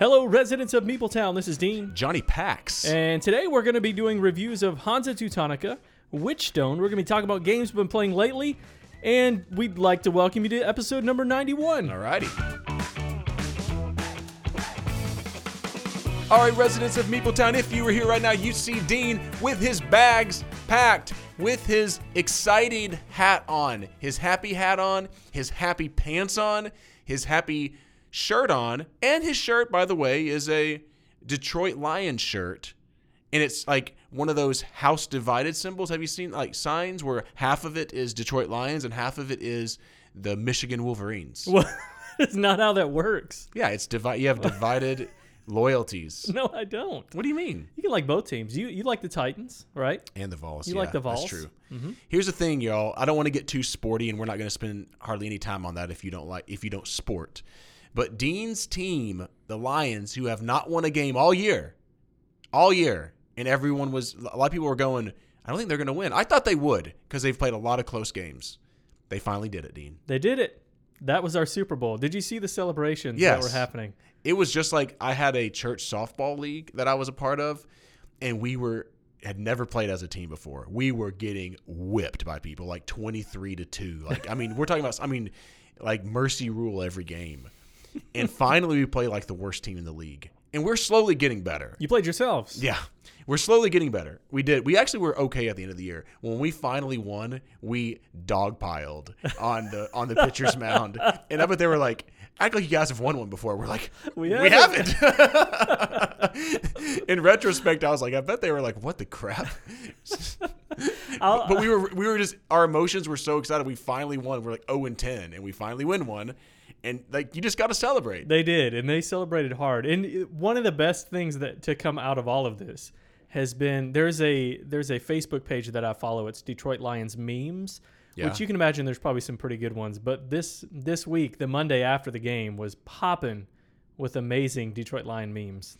Hello, residents of Meepletown. This is Dean. Johnny Pax. And today we're going to be doing reviews of Hansa Teutonica, Witchstone. We're going to be talking about games we've been playing lately. And we'd like to welcome you to episode number 91. Alrighty. All right, residents of Meepletown, if you were here right now, you see Dean with his bags packed, with his excited hat on, his happy hat on, his happy pants on, his happy shirt on, and his shirt, by the way, is a Detroit Lions shirt. And it's like one of those house divided symbols. Have you seen like signs where half of it is Detroit Lions and half of it is the Michigan Wolverines? Well, it's not how that works. Yeah, it's divide. You have divided loyalties. No, I don't. What do you mean? You can like both teams. You you like the Titans, right? And the Vols. You yeah, like the Vols. That's true. Mm-hmm. Here's the thing, y'all. I don't want to get too sporty, and we're not going to spend hardly any time on that if you don't like if you don't sport. But Dean's team, the Lions, who have not won a game all year, all year, and everyone was a lot of people were going. I don't think they're going to win. I thought they would because they've played a lot of close games. They finally did it, Dean. They did it. That was our Super Bowl. Did you see the celebrations that were happening? it was just like I had a church softball league that I was a part of, and we were had never played as a team before. We were getting whipped by people like twenty three to two. Like I mean, we're talking about I mean, like mercy rule every game. And finally, we play like the worst team in the league, and we're slowly getting better. You played yourselves. Yeah, we're slowly getting better. We did. We actually were okay at the end of the year. When we finally won, we dogpiled on the on the pitcher's mound, and I bet they were like, "Act like you guys have won one before." We're like, We "We, haven't." haven't." In retrospect, I was like, "I bet they were like, what the crap." But we were we were just our emotions were so excited. We finally won. We're like 0 and 10, and we finally win one. And like you just got to celebrate. They did, and they celebrated hard. And one of the best things that to come out of all of this has been there's a there's a Facebook page that I follow. It's Detroit Lions memes, Yeah. which you can imagine there's probably some pretty good ones. But this this week, the Monday after the game, was popping with amazing Detroit Lion memes.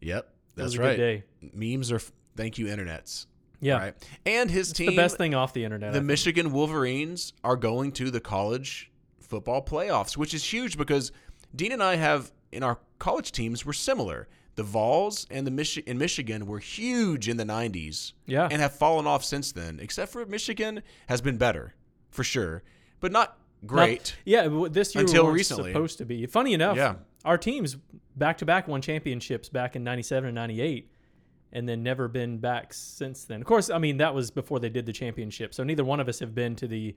Yep, that's was a good right. day. Memes are f- thank you internets. Yeah, Right. And his it's team, the best thing off the internet. The. Michigan Wolverines, are going to the college football playoffs, which is huge because Dean and I have in our college teams were similar. The Vols and the Michi- in Michigan were huge in the 90s yeah, and have fallen off since then, except for Michigan has been better for sure, but not great. yeah. This year Until was recently. supposed to be. Funny enough, Yeah. our teams back to back won championships back in 97 and 98 and then never been back since then. Of course, I mean that was before they did the championship. So neither one of us have been to the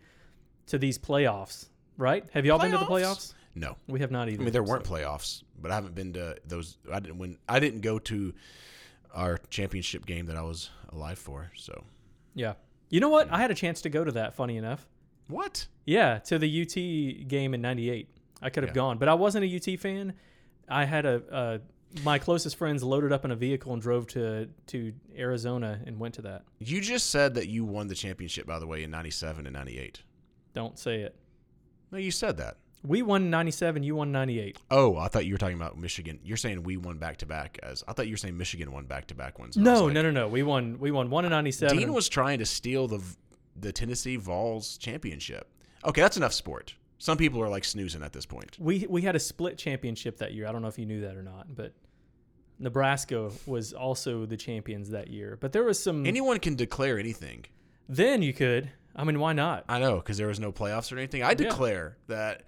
to these playoffs, right? Have y'all been to the playoffs? No. We have not either. I mean, there weren't playoffs, but I haven't been to those. I didn't win. I didn't go to our championship game that I was alive for. So Yeah. You know what? I had a chance to go to that, funny enough. what? Yeah, to the UT game in 98. I could have Yeah. gone, but I wasn't a UT fan. I had a, a my closest friends loaded up in a vehicle and drove to to Arizona and went to that. You just said that you won the championship, by the way, in '97 and '98. Don't say it. No, you said that. We won 97, you won 98. Oh, I thought you were talking about Michigan. You're saying we won back to back. As I thought you were saying Michigan won back to back ones. And I was No, no, no, no. We won we won 1 in 97. Dean was trying to steal the the Tennessee Vols championship. Okay, that's enough sport. Some people are like snoozing at this point. we we had a split championship that year. I don't know if you knew that or not, but Nebraska was also the champions that year. But there was some Anyone can declare anything. then you could. I mean, why not? I know because there was no playoffs or anything. I declare that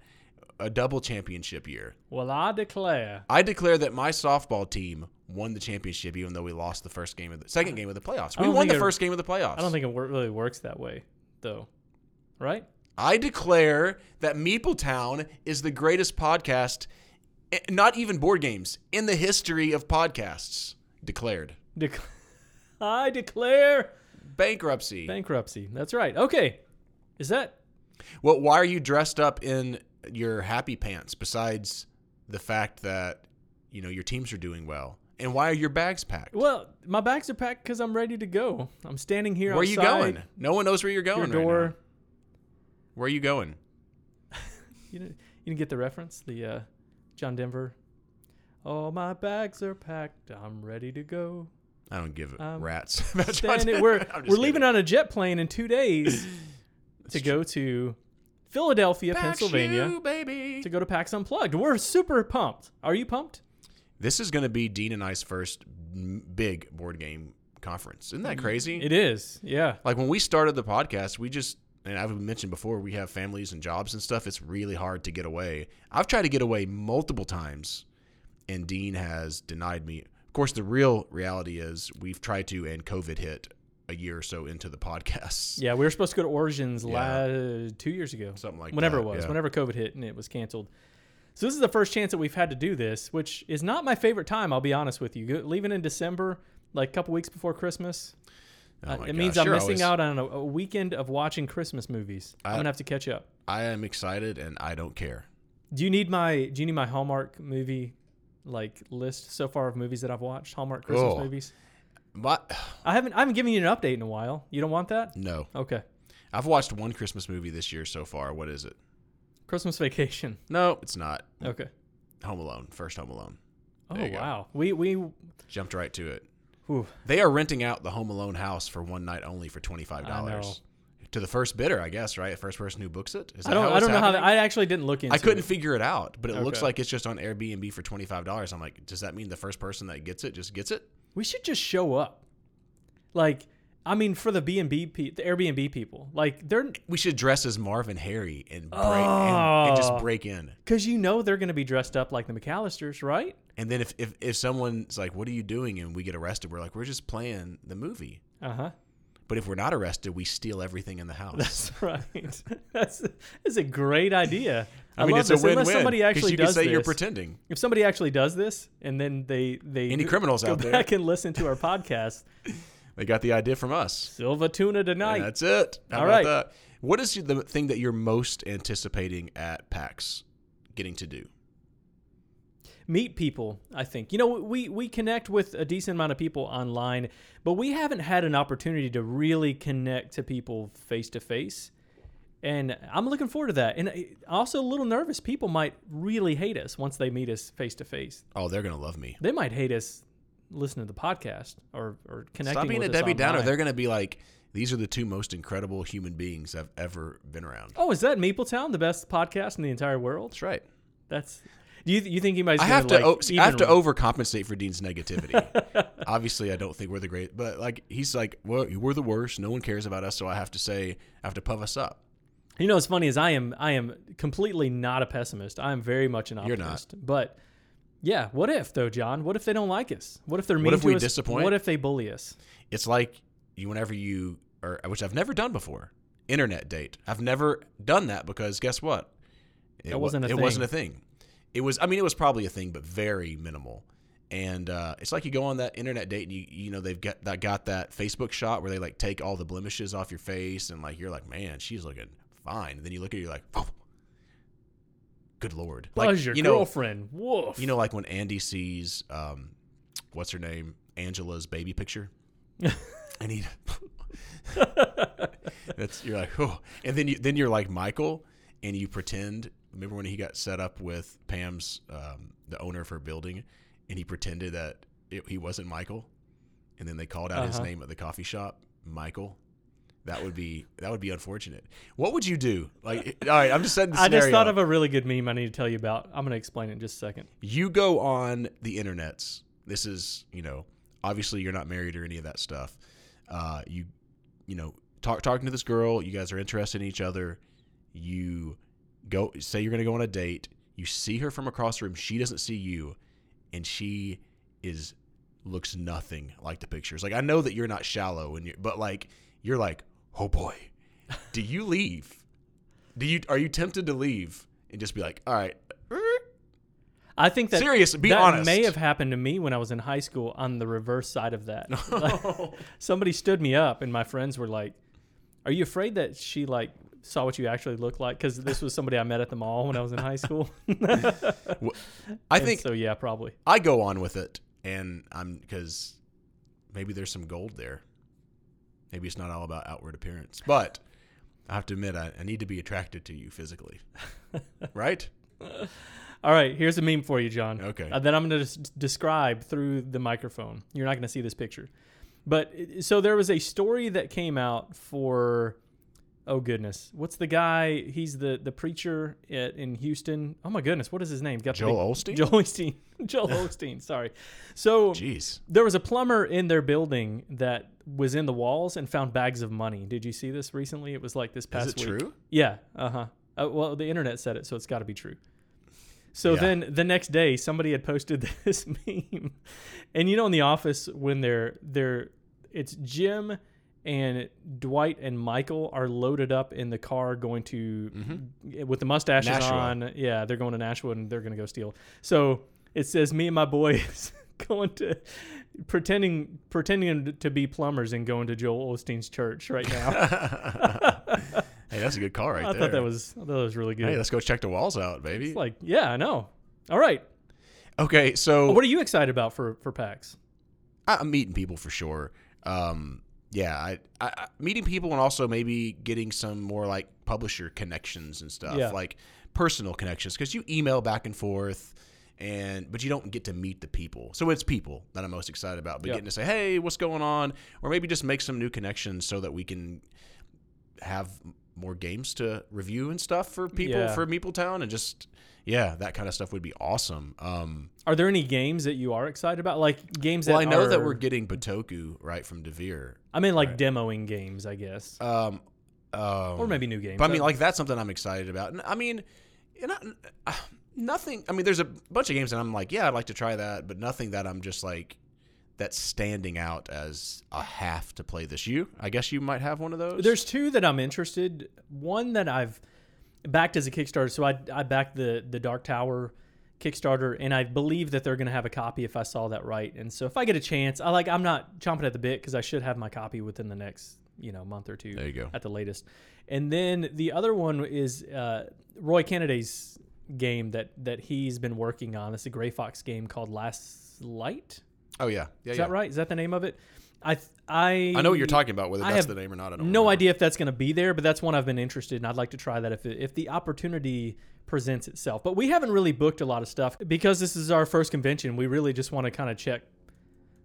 a double championship year. Well, I declare. I declare that my softball team won the championship, even though we lost the first game of the second game of the playoffs. We won the it- first game of the playoffs. I don't think it really works that way, though. Right? I declare that Meepletown is the greatest podcast, eh, not even board games, in the history of podcasts. Declared Dec- I declare bankruptcy. bankruptcy. That's right. Okay. Is that well, why are you dressed up in your happy pants? Besides the fact that you know your teams are doing well, and why are your bags packed? well? My bags are packed because I'm ready to go. I'm standing here. Where are you going? No one knows where you're Your going. right door. now. Where are you going? You didn't, you didn't get the reference? The uh, John Denver. All my bags are packed. I'm ready to go. I don't give Um, rats. about John Denver. we're we're leaving kidding. on a jet plane in two days to go to Philadelphia, Pennsylvania, shoe, baby. to go to PAX Unplugged. We're super pumped. Are you pumped? This is going to be Dean and I's first big board game conference. Isn't that crazy? It is. Yeah. like when we started the podcast, we just and I've mentioned before we have families and jobs and stuff. It's really hard to get away. I've tried to get away multiple times, and Dean has denied me. Of course, the real reality is we've tried to, and COVID hit a year or so into the podcast. Yeah, we were supposed to go to Origins Yeah. la- two years ago. Something like that. whenever that, it was, yeah. whenever COVID hit and it was canceled. So this is the first chance that we've had to do this, which is not my favorite time. I'll be honest with you. Leaving in December, like a couple weeks before Christmas, Oh uh, it means gosh, I'm you're missing always- out on a, a weekend of watching Christmas movies. I, am gonna have to catch up. I am excited, and I don't care. Do you need my Do you need my Hallmark movie like list so far of movies that I've watched? Hallmark Christmas Oh. movies. But I haven't I haven't given you an update in a while. You don't want that? no, Okay. I've watched one Christmas movie this year so far. What is it? Christmas Vacation. No, it's not. Okay. Home Alone. First Home Alone. Oh you go. wow. We we Jumped right to it. whew. They are renting out the Home Alone house for one night only for twenty five I know. dollars to the first bidder, I guess. Right, first person who books it. Is I don't I don't know how that. I actually didn't look into I couldn't it. figure it out, but it looks like it's just on Airbnb for twenty five dollars. I'm like, does that mean the first person that gets it just gets it? We should just show up. Like, I mean, for the B and B, pe- the Airbnb people, like they're We should dress as Marv and Harry and break and, and just Oh. break in. because you know they're going to be dressed up like the McAllisters, right? And then if, if if someone's like, "What are you doing?" and we get arrested, we're like, "We're just playing the movie." Uh huh. But if we're not arrested, we steal everything in the house. That's right. that's that's a great idea. I, I mean, it's this. a win-win. Unless somebody actually you does say this. you're pretending. if somebody actually does this, and then they they Any criminals go out there? back and listen to our podcast, They got the idea from us. Silva Tuna tonight. And that's it. How All about right. that? What is the thing that you're most anticipating at PAX getting to do? Meet people i think you know we we connect with a decent amount of people online but we haven't had an opportunity to really connect to people face to face and i'm looking forward to that and uh, also a little nervous people might really hate us once they meet us face to face Oh, they're gonna love me. they might hate us listening to the podcast or or connecting Stop being a Debbie Downer. They're gonna be like, these are the two most incredible human beings I've ever been around. oh is that Meepletown the best podcast in the entire world That's right. that's you, you think he might I have to. like, o- see, I have to overcompensate for Dean's negativity. Obviously, I don't think we're the great, but like he's like, well, we're the worst. No one cares about us, so I have to say, I have to puff us up. You know, what's funny is I am I am completely not a pessimist. I am very much an You're not. optimist. But yeah, what if though, John? What if they don't like us? What if they're mean What if to we us? disappoint? What if they bully us? It's like you, whenever you, or which I've never done before, internet date. I've never done that because guess what? It That wasn't a It thing. wasn't a thing. It was. I mean, it was probably a thing, but very minimal. And uh, it's like you go on that internet date, and you you know they've got that got that Facebook shot where they like take all the blemishes off your face, and like you're like, man, she's looking fine. And then you look at her, you're like, oh, good lord, like your you know, girlfriend. Woof. you know, like when Andy sees, um, what's her name, Angela's baby picture, and he, that's you're like, oh, and then you then you're like Michael, and you pretend. Remember when he got set up with Pam's, um, the owner of her building, and he pretended that it, he wasn't Michael, and then they called out his Uh-huh. name at the coffee shop, Michael. That would be that would be unfortunate. What would you do? Like, all right, I'm just setting the I just thought of a really good meme I need to tell you about. I'm going to explain it in just a second. you go on the internets. This is, you know, obviously you're not married or any of that stuff. Uh, you, you know, talk talking to this girl. You guys are interested in each other. You go say you're going to go on a date. You see her from across the room. She doesn't see you, and she is looks nothing like the pictures. Like I know that you're not shallow, and you but like you're like, oh boy, do you leave? Do you are you tempted to leave and just be like, all right, I think that Serious, be that honest. may have happened to me when I was in high school on the reverse side of that. Like, somebody stood me up and my friends were like, "Are you afraid that she like saw what you actually look like cuz this was somebody I met at the mall when I was in high school?" I And think so yeah, probably. I go on with it, and I'm because maybe there's some gold there. Maybe it's not all about outward appearance, but I have to admit I, I need to be attracted to you physically, right? All right, here's a meme for you, John. Okay. Uh, that I'm going to describe through the microphone. You're not going to see this picture. But uh, so there was a story that came out for oh goodness, what's the guy? He's the the preacher at, in Houston. Oh my goodness, what is his name? Got Joel big- Osteen? Joel Osteen. Joel Osteen. Sorry. So Jeez. there was a plumber in their building that was in the walls and found bags of money. Did you see this recently? It was like this past Is it week. true? Yeah. Uh-huh. Uh Well, the internet said it, so it's got to be true. So Yeah. then the next day, somebody had posted this meme, and you know, in the office when they're they're it's Jim and Dwight and Michael are loaded up in the car going to with the mustaches Mm-hmm. Nashua. on. Yeah, they're going to Nashville and they're going to go steal. So it says me and my boys going to pretending pretending to be plumbers and going to Joel Osteen's church right now. Hey, that's a good call right I there. thought that was I thought that was really good. Hey, let's go check the walls out, baby. It's like, yeah, I know. All right. okay, so What are you excited about for for PAX? I, I'm meeting people for sure. Um, yeah, I, I, meeting people and also maybe getting some more like publisher connections and stuff, Yeah. like personal connections, because you email back and forth, and but you don't get to meet the people. So it's people that I'm most excited about. But Yeah. getting to say, hey, what's going on, or maybe just make some new connections so that we can have more games to review and stuff for people Yeah. for Meepletown, and just yeah, that kind of stuff would be awesome. Um, Are there any games that you are excited about? Like games that well, I know that we're getting Bitoku right from Devir. I mean, like right. demoing games, I guess, Um, um, or maybe new games. But I mean, like that's something I'm excited about. And I mean, you know, uh, nothing. I mean, there's a bunch of games that I'm like, yeah, I'd like to try that, but nothing that I'm just like that's standing out as a half to play this. You, I guess you might have one of those. There's two that I'm interested. One that I've backed as a Kickstarter. So I I backed the the Dark Tower Kickstarter, and I believe that they're going to have a copy if I saw that right. And so if I get a chance, I like I'm not chomping at the bit because I should have my copy within the next you know month or two. There you go. At the latest. And then the other one is uh, Roy Kennedy's game that that he's been working on. It's a Grey Fox game called Last Light. Oh yeah, yeah, Is yeah. that right? Is that the name of it? I th- I I know what you're talking about. Whether I that's the name or not, I don't no remember. idea if that's going to be there, but that's one I've been interested in. I'd like to try that if it, if the opportunity presents itself. But we haven't really booked a lot of stuff because this is our first convention. We really just want to kind of check.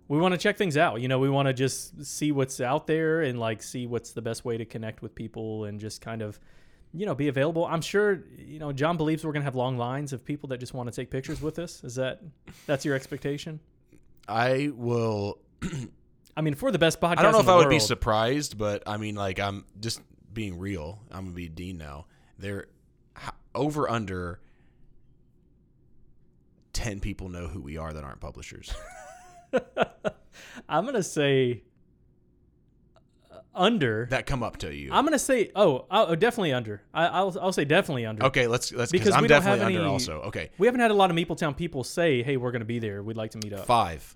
We want to check things out. You know, we want to just see what's out there and like see what's the best way to connect with people and just kind of, you know, be available. I'm sure, you know, John believes we're going to have long lines of people that just want to take pictures with us. Is that that's your expectation? I will. I mean, for the best podcast, I don't know if I would be surprised, but I mean, like, I'm just being real. I'm gonna be Dean now. They're over under ten people know who we are that aren't publishers. I'm gonna say under. that come up to you. I'm gonna say oh, oh definitely under. I, I'll I'll say definitely under. okay, let's let's Because I'm we don't have definitely under any- also. Okay, We haven't had a lot of Meepletown people say, "Hey, we're gonna be there. We'd like to meet up." five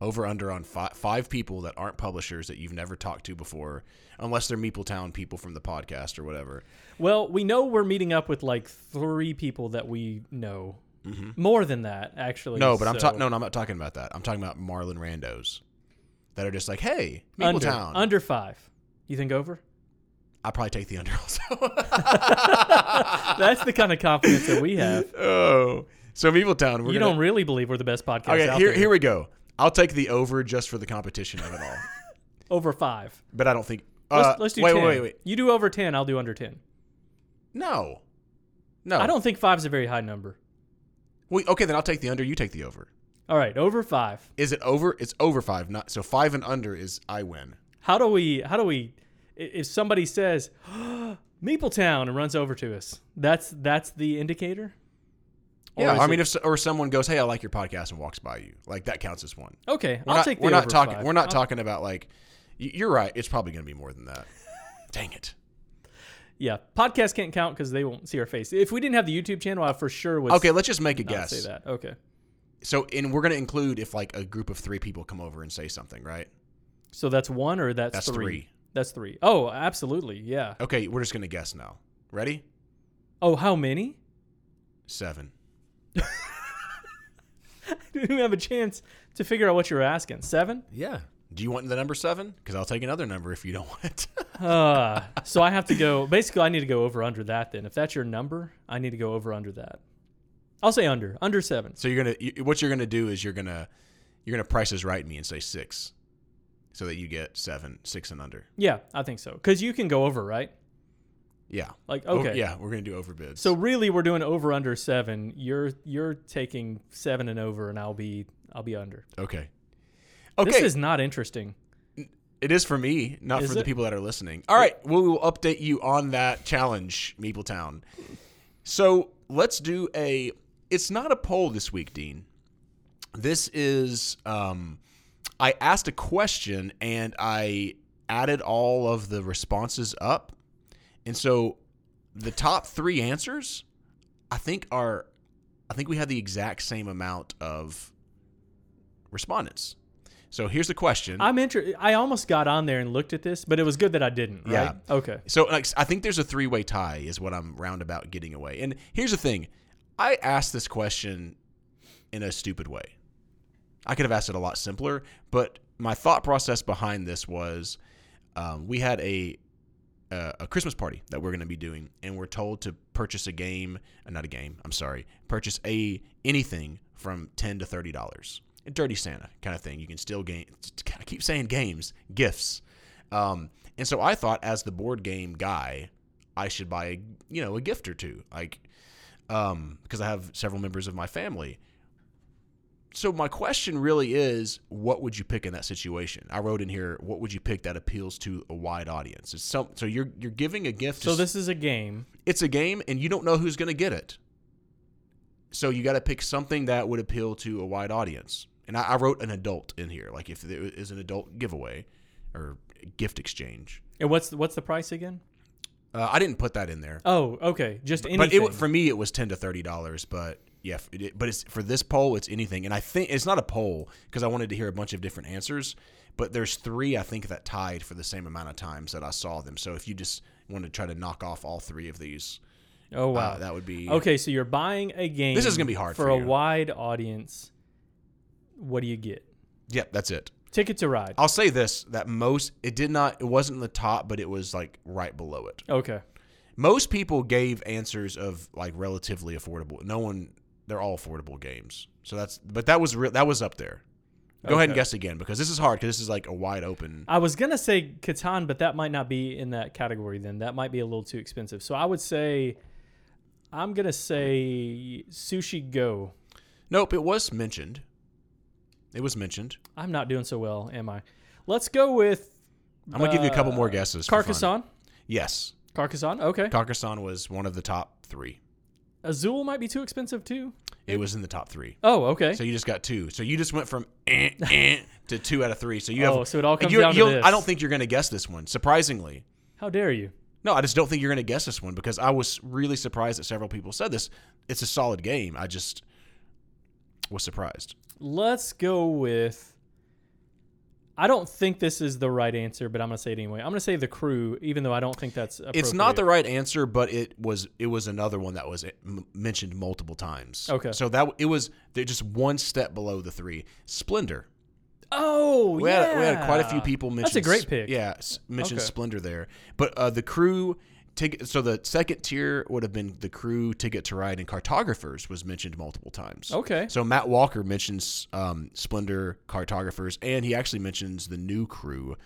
over under on five five people that aren't publishers that you've never talked to before, unless they're Meepletown people from the podcast or whatever. Well, we know we're meeting up with like three people that we know. More than that, actually. Mm-hmm. No, but I'm talking. No, no, I'm not talking about that. I'm talking about Marlon Randos that are just like, hey, under Meepletown. under five. You think over? I'll probably take the under also. That's the kind of confidence that we have. oh, so Meepletown. We're you gonna, don't really believe we're the best podcast Okay, out here there. here we go. I'll take the over just for the competition of it all, over five. but I don't think. Let's, Uh, let's do wait, 10. wait, wait, wait. You do over ten. I'll do under ten. No, no. I don't think five's a very high number. Okay, then I'll take the under. You take the over. All right, over five. Is it over? It's over five. Not so five and under is I win. How do we? How do we? If somebody says Meepletown and runs over to us, that's that's the indicator. Or Yeah, I mean, it- if or someone goes, "Hey, I like your podcast," and walks by you, like that counts as one. okay, We're I'll not, take we're not talking. five. We're not I'll- talking about like. You're right. It's probably going to be more than that. Dang it. Yeah, podcast can't count because they won't see our face. If we didn't have the YouTube channel, I for sure would. Okay, let's just make a guess. say that. Okay, So, and we're going to include if like a group of three people come over and say something, right? so that's one or that's, That's three? three. That's three. Oh, absolutely. Yeah. Okay, we're just going to guess now. Ready? Oh, how many? Seven. I Didn't even have a chance to figure out what you were asking. Seven. Yeah. Do you want the number seven? Because I'll take another number if you don't want it. Uh, so I have to go. Basically, I need to go over under that. Then, if that's your number, I need to go over under that. I'll say under under seven. so you're gonna, you, what you're gonna do is you're gonna, you're gonna prices right me and say six, so that you get seven, six and under. Yeah, I think so. Because you can go over, right? Yeah. Like Oh, okay, yeah, we're gonna do overbids. So really, we're doing over under seven. You're you're taking seven and over, and I'll be I'll be under. okay. Okay. This is not interesting. It is for me, not Is for the people that are listening. All right, we will update you on that challenge, Meepletown. So let's do a. It's not a poll this week, Dean. This is. Um, I asked a question and I added all of the responses up, and so the top three answers, I think are, I think we had the exact same amount of respondents. So here's the question. I'm interested. I almost got on there and looked at this, but it was good that I didn't. Right? Yeah. Okay. So like I think there's a three way tie is what I'm roundabout getting away. And here's the thing. I asked this question in a stupid way. I could have asked it a lot simpler, but my thought process behind this was um, we had a a Christmas party that we're going to be doing, and we're told to purchase a game, uh, not a game. I'm sorry, purchase a anything from ten to thirty dollars. A dirty Santa kind of thing. You can still game. I keep saying games, gifts. Um, and so I thought, as the board game guy, I should buy a you know a gift or two, like um, because I have several members of my family. So my question really is, what would you pick in that situation? I wrote in here, what would you pick that appeals to a wide audience? It's some, so you're you're giving a gift. So this is a game. it's a game, and you don't know who's going to get it. So you got to pick something that would appeal to a wide audience. And I, I wrote an adult in here, like if there is an adult giveaway or gift exchange. And what's the, what's the price again? Uh, I didn't put that in there, Oh, okay. Just anything. but it, for me it was ten to thirty dollars. But yeah, it, but it's for this poll, it's anything. And I think it's not a poll because I wanted to hear a bunch of different answers. But there's three I think that tied for the same amount of times that I saw them. So if you just want to try to knock off all three of these, oh wow. uh, that would be okay, so you're buying a game. This is gonna be hard for, for a wide audience. What do you get? Yep, that's it. Ticket to ride. I'll say this: that most it did not, it wasn't in the top, but it was like right below it. Okay. Most people gave answers of like relatively affordable. No one, they're all affordable games. So that's, but that was real. That was up there. Go ahead and guess again because this is hard because this is like a wide open. I was gonna say Catan, but that might not be in that category. Then that might be a little too expensive. So I would say, I'm gonna say Sushi Go. Nope, it was mentioned. It was mentioned. I'm not doing so well, am I? Let's go with. I'm gonna give you a couple uh, more guesses. Carcassonne. Yes, Carcassonne. Okay. Carcassonne was one of the top three. Azul might be too expensive too. It was in the top three. Oh, okay. So you just got two. So you just went from eh, eh, to two out of three. So you have. Oh, so it all comes down to this. I don't think you're going to guess this one. Surprisingly, How dare you? no, I just don't think you're going to guess this one because I was really surprised that several people said this. It's a solid game. I just was surprised. Let's go with. I don't think this is the right answer, but I'm gonna say it anyway. I'm gonna say the crew, even though I don't think that's. It's not the right answer, but it was. It was another one that was eh, mentioned multiple times. Okay. So that it was. They're just one step below the three. Splendor. Oh, We yeah. had we had quite a few people mention. That's a great pick. Yeah, mentioned Okay. Splendor there, but uh, the crew ticket. So the second tier would have been the crew ticket to ride, and cartographers was mentioned multiple times. Okay. So Matt Walker mentions um, Splendor cartographers, and he actually mentions the new crew.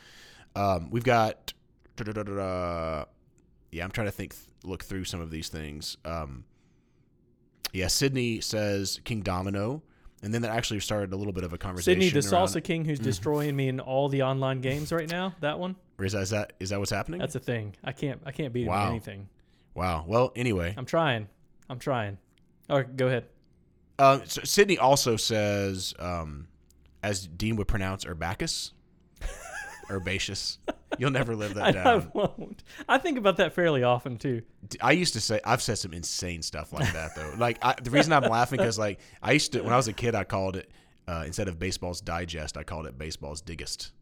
Um, we've got. Yeah, I'm trying to think, look through some of these things. Um, yeah, Sydney says Kingdomino, and then that actually started a little bit of a conversation. Sydney, the around- salsa king Mm-hmm. who's destroying me in all the online games right now. That one. Or is that, is that is that what's happening? That's a thing. I can't. I can't beat him Wow. anything. wow. Well, anyway, I'm trying. I'm trying. All right, go ahead. um, so Sydney also says, um, as Dean would pronounce, Urbacus, herbaceous. You'll never live that I, I down. won't. I think about that fairly often too. I used to say I've said some insane stuff like that though. Like I, the reason I'm laughing because like I used to when I was a kid I called it uh, instead of baseball's digest I called it baseball's diggest,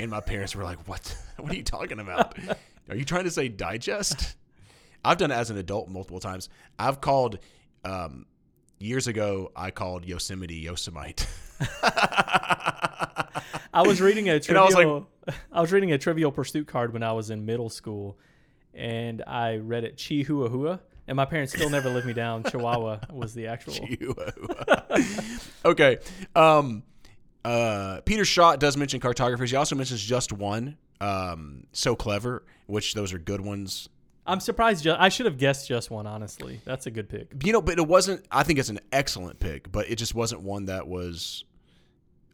and my parents were like, "What? What are you talking about? Are you trying to say digest?" I've done it as an adult multiple times. I've called um, years ago. I called Yosemite Yosemite. I was reading a I trivial. was I was, reading a Trivial Pursuit card when I was in middle school, and I read it Chihuahua, and my parents still never lived me down. Chihuahua was the actual. okay. Um, uh, Peter Schott does mention cartographers. He also mentions just one. Um, so clever, which those are good ones. I'm surprised. Ju- I should have guessed just one. Honestly, that's a good pick. You know, but it wasn't. I think it's an excellent pick, but it just wasn't one that was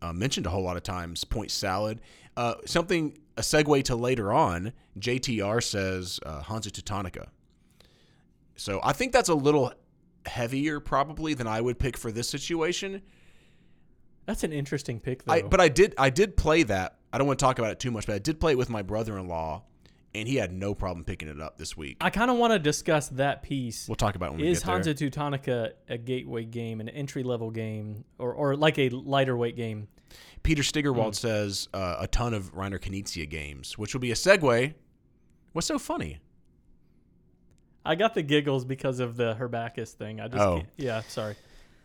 uh, mentioned a whole lot of times. Point salad. Uh, something a segue to later on. JTR says uh, Hansa Teutonica. So I think that's a little heavier probably than I would pick for this situation. That's an interesting pick, though. I, but I did I did play that. I don't want to talk about it too much, but I did play it with my brother-in-law, and he had no problem picking it up this week. I kind of want to discuss that piece. We'll talk about it when we Is get there. Hansa Teutonica a gateway game, an entry level game, or, or like a lighter weight game? Peter Stiggerwald Hmm. says uh, a ton of Reiner Knizia games, which will be a segue. What's so funny? I got the giggles because of the Herbacus thing. I just Oh. yeah, sorry.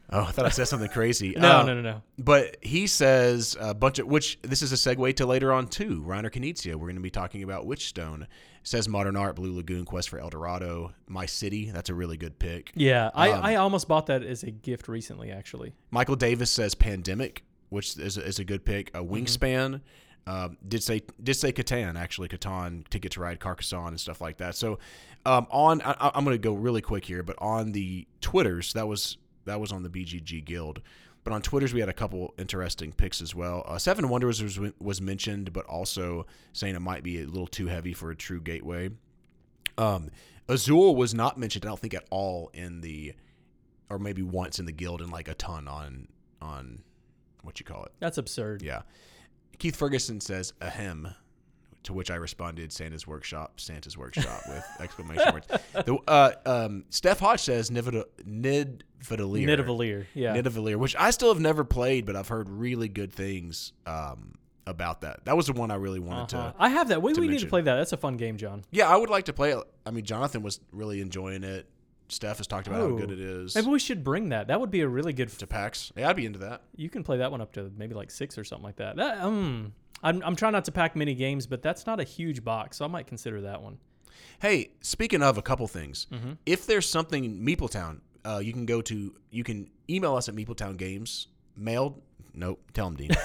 Oh, I thought I said something crazy. No, Uh, no, no, no. But he says a bunch of which this is a segue to later on too. Reiner Knizia. We're going to be talking about Witchstone. Says Modern Art, Blue Lagoon, Quest for El Dorado, My City. That's a really good pick. Yeah, I, Um, I almost bought that as a gift recently, actually. Michael Davis says Pandemic, which is a, is a good pick. Mm-hmm. A Wingspan. Um, did say did say Catan actually Catan Ticket to Ride Carcassonne and stuff like that. So um, on I, I'm going to go really quick here, but on the Twitters that was that was on the BGG Guild, but on Twitters we had a couple interesting picks as well. Uh, Seven Wonders was was mentioned, but also saying it might be a little too heavy for a true gateway. Um, Azul was not mentioned, I don't think at all in the, or maybe once in the guild, and like a ton on on what you call it. That's absurd. Yeah. Keith Ferguson says ahem, to which I responded Santa's workshop, Santa's workshop with exclamation words. The, uh, um, Steph Hodge says Nivida, Nidvalier. Yeah. Nidavellir, which I still have never played, but I've heard really good things um, about that. That was the one I really wanted Uh-huh. to. I have that. We, we need to play that. That's a fun game, John. Yeah, I would like to play it. I mean, Jonathan was really enjoying it. Steph has talked about Oh. how good it is. Maybe we should bring that. That would be a really good. F- to PAX. Yeah, I'd be into that. you can play that one up to maybe like six or something like that. That um, I'm I'm trying not to pack many games, but that's not a huge box, so I might consider that one. Hey, speaking of a couple things, Mm-hmm. if there's something in Meepletown, uh, you can go to you can email us at Meepletown Games. Mailed? Nope. Tell them, Dean.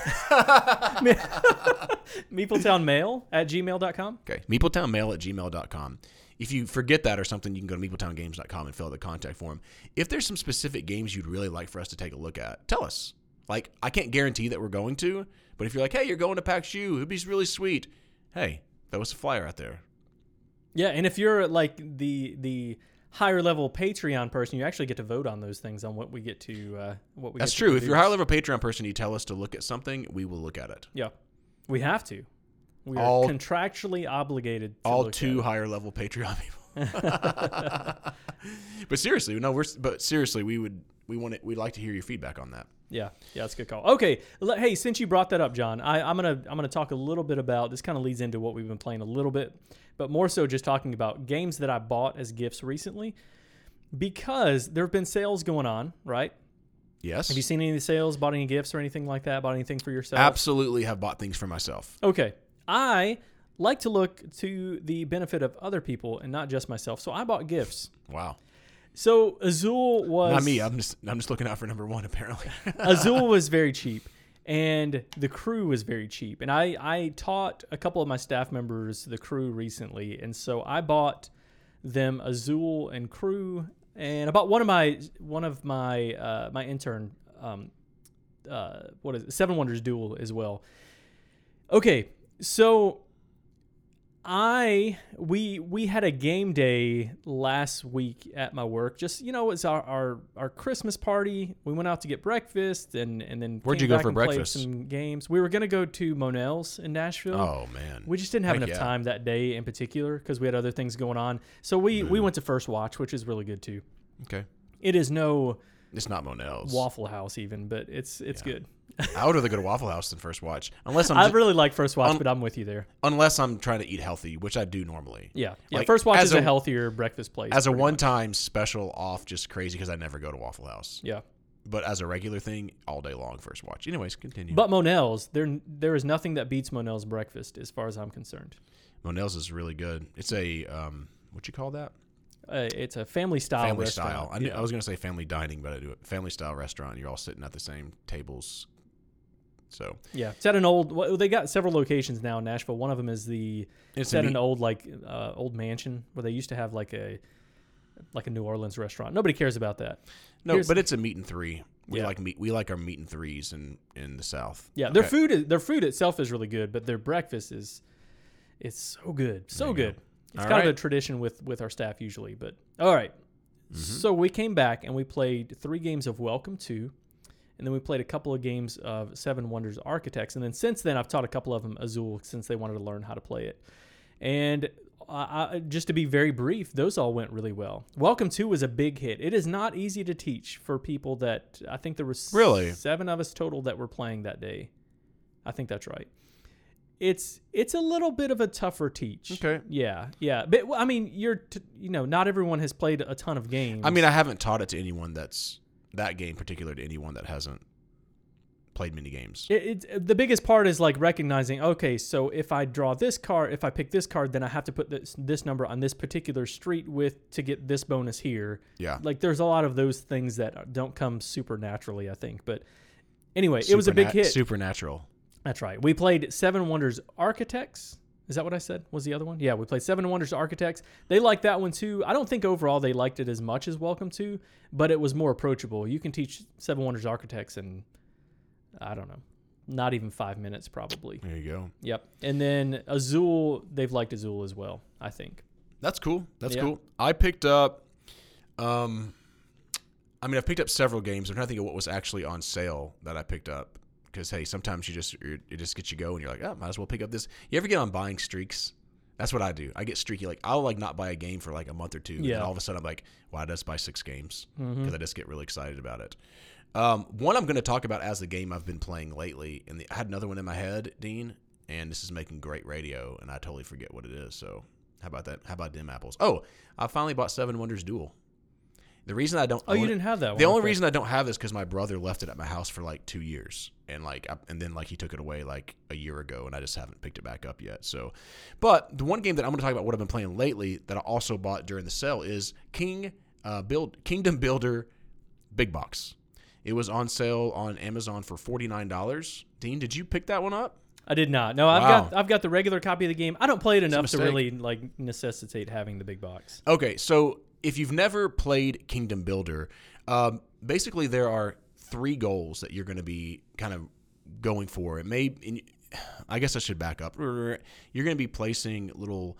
Meepletown Mail at gmail.com. okay. Meepletownmail at gmail.com. If you forget that or something, you can go to meepletowngames.com and fill out the contact form. If there's some specific games you'd really like for us to take a look at, tell us. Like, I can't guarantee that we're going to, but if you're like, hey, you're going to PAX U, it'd be really sweet. Hey, that was a flyer out there. Yeah, and if you're like the the higher level Patreon person, you actually get to vote on those things on what we get to uh, what we. That's get to true. If you're a produce. high level Patreon person, you tell us to look at something, we will look at it. yeah, we have to. We are All- contractually obligated. To all look two higher level Patreon people. but seriously, no, we're but seriously, we would we want it. We'd like to hear your feedback on that. Yeah, yeah, that's a good call. Okay, hey, since you brought that up, John, I, I'm gonna I'm gonna talk a little bit about this. Kind of leads into what we've been playing a little bit, but more so just talking about games that I bought as gifts recently, because there have been sales going on. Right? Yes, Have you seen any of the sales? Bought any gifts or anything like that? Bought anything for yourself? absolutely have bought things for myself. Okay. I like to look to the benefit of other people and not just myself. So I bought gifts. Wow, So Azul was not me. I'm just I'm just looking out for number one. Apparently, Azul was very cheap and the crew was very cheap. And I I taught a couple of my staff members the crew recently and so I bought them Azul and crew and I bought one of my one of my uh, my intern um uh what is it? Seven Wonders Duel as well. Okay, so I we we had a game day last week at my work. Just you know, it's our our, our Christmas party. We went out to get breakfast and and then Where'd you go for breakfast? Some games. We were gonna go to Monell's in Nashville. oh man, We just didn't have Heck enough yeah. time that day in particular because we had other things going on. So we we mm. went to First Watch, which is really good too. okay, It is no it's not Monell's. Waffle House even, but it's it's good. I would rather go to Waffle House than First Watch, unless I'm I just, really like First Watch, but I'm with you there. unless I'm trying to eat healthy, which I do normally. Yeah, yeah. like, First Watch is a, a- healthier breakfast place. As a pretty one much. time special off, just crazy because I never go to Waffle House. Yeah. But as a regular thing, all day long, First Watch. Anyways, continue. But Monell's, there there is nothing that beats Monell's breakfast, as far as I'm concerned. Monell's is really good. It's a um, what you call that? Uh, it's a family style family restaurant. style. I, knew, Yeah. I was gonna say family dining, but I do it family style restaurant. You're all sitting at the same tables, So Yeah, it's at an old. Well, they got several locations now in Nashville. One of them is the. it's It's at neat- an old like uh, old mansion where they used to have like a like a New Orleans restaurant. Nobody cares about that. no, here's- but it's a meat and three. We Yeah. like meat. We like our meat and threes in in the South. Yeah, their Okay. food is their food itself is really good, but their breakfast is it's so good, so good. go. It's All kind of a tradition with with our staff usually, but all right. Mm-hmm. So we came back and we played three games of Welcome to, and then we played a couple of games of Seven Wonders Architects, and then since then I've taught a couple of them Azul since they wanted to learn how to play it, and. I, I, just to be very brief, those all went really well. Welcome to was a big hit. It is not easy to teach for people that I think there was Really? seven of us total that were playing that day. I think that's right. It's it's a little bit of a tougher teach. Okay. Yeah, yeah, but I mean, you're t- you know not everyone has played a ton of games. I mean, I haven't taught it to anyone that's that game particular to anyone that hasn't played many games. It, it, the biggest part is like recognizing. Okay, so if I draw this card, if I pick this card, then I have to put this this number on this particular street with to get this bonus here. Yeah. Like there's a lot of those things that don't come super naturally, I think. But anyway, it was a big hit. Supernatural. That's right. We played Seven Wonders Architects. Is that what I said? Was the other one? Yeah, we played Seven Wonders Architects. They liked that one too. I don't think overall they liked it as much as Welcome to, but it was more approachable. You can teach Seven Wonders Architects in, I don't know, not even five minutes probably. There you go. Yep. And then Azul, they've liked Azul as well, I think. That's cool. That's Yeah. cool. I picked up, um, I mean, I've picked up several games. I'm trying to think of what was actually on sale that I picked up. Because hey, sometimes you just it just gets you going. You're like, oh, might as well pick up this. You ever get on buying streaks? That's what I do. I get streaky. Like I'll like not buy a game for like a month or two. And Yeah. then all of a sudden I'm like, why did I just buy six games? Because I just get really excited about it. Um, one I'm going to talk about as the game I've been playing lately, and the, I had another one in my head, Dean, and this is making great radio, and I totally forget what it is. So how about that? How about dim apples? Oh, I finally bought Seven Wonders Duel. The reason I don't Oh, you didn't have that one. the only reason I don't have this because my brother left it at my house for like two years, and like, I, and then like he took it away like a year ago, and I just haven't picked it back up yet. So, but the one game that I'm going to talk about what I've been playing lately that I also bought during the sale is King uh, Build Kingdom Builder Big Box. It was on sale on Amazon for forty nine dollars. Dean, did you pick that one up? I did not. No, I've Wow. got I've got the regular copy of the game. I don't play it enough to really like necessitate having the big box. Okay, so if you've never played Kingdom Builder, um, basically there are three goals that you're going to be kind of going for. It may, I guess I should back up. You're going to be placing little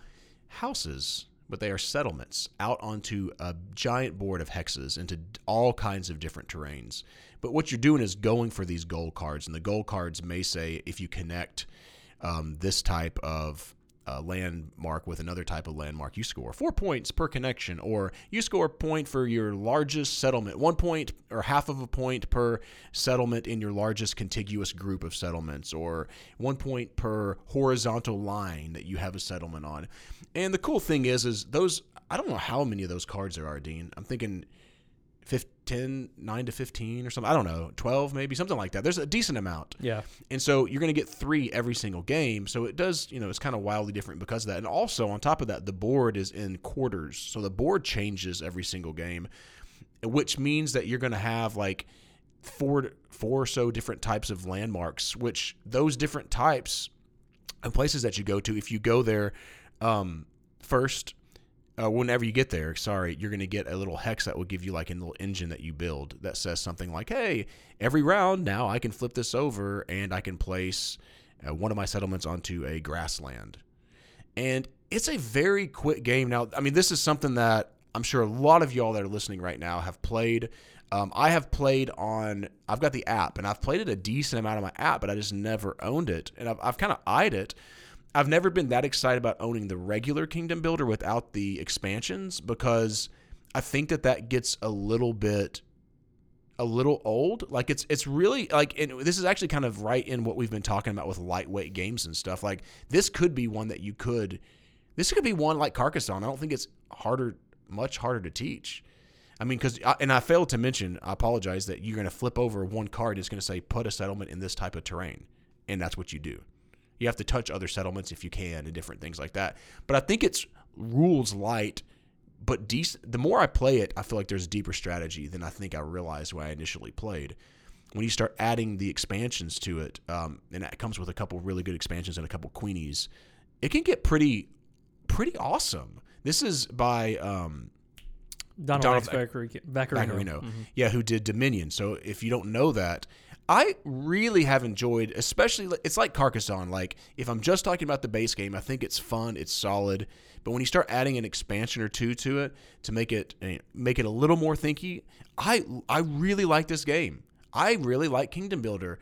houses, but they are settlements out onto a giant board of hexes into all kinds of different terrains. But what you're doing is going for these goal cards, and the goal cards may say if you connect um, this type of uh, landmark with another type of landmark, you score four points per connection, or you score a point for your largest settlement, one point or half of a point per settlement in your largest contiguous group of settlements, or one point per horizontal line that you have a settlement on. And the cool thing is, is those I don't know how many of those cards there are, Dean. I'm thinking 15, 10, 9 to 15 or something. I don't know, 12 maybe, something like that. There's a decent amount. Yeah. And so you're going to get three every single game. So it does, you know, it's kind of wildly different because of that. And also on top of that, the board is in quarters. So the board changes every single game, which means that you're going to have like four, four or so different types of landmarks, which those different types and places that you go to, if you go there um, first, uh, whenever you get there, sorry, you're going to get a little hex that will give you like a little engine that you build that says something like, hey, every round now I can flip this over and I can place uh, one of my settlements onto a grassland. And it's a very quick game. Now, I mean, this is something that I'm sure a lot of y'all that are listening right now have played. Um, I have played on, I've got the app and I've played it a decent amount on my app, but I just never owned it. And I've, I've kind of eyed it. I've never been that excited about owning the regular Kingdom Builder without the expansions because I think that that gets a little bit a little old. Like it's it's really like and this is actually kind of right in what we've been talking about with lightweight games and stuff. Like this could be one that you could this could be one like Carcassonne. I don't think it's harder much harder to teach. I mean, because uh, and I failed to mention, I apologize that you're going to flip over one card. It's going to say put a settlement in this type of terrain, and that's what you do. You have to touch other settlements if you can, and different things like that. But I think it's rules light, but decent. The more I play it, I feel like there's a deeper strategy than I think I realized when I initially played. when you start adding the expansions to it, um, and it comes with a couple really good expansions and a couple queenies, it can get pretty pretty awesome. This is by um, Donald, Donald Vaccarino. Vaccarino. Mhm. yeah, who did Dominion. So if you don't know that, I really have enjoyed, especially it's like Carcassonne. Like if I'm just talking about the base game, I think it's fun, it's solid. But when you start adding an expansion or two to it to make it eh, make it a little more thinky, I I really like this game. I really like Kingdom Builder.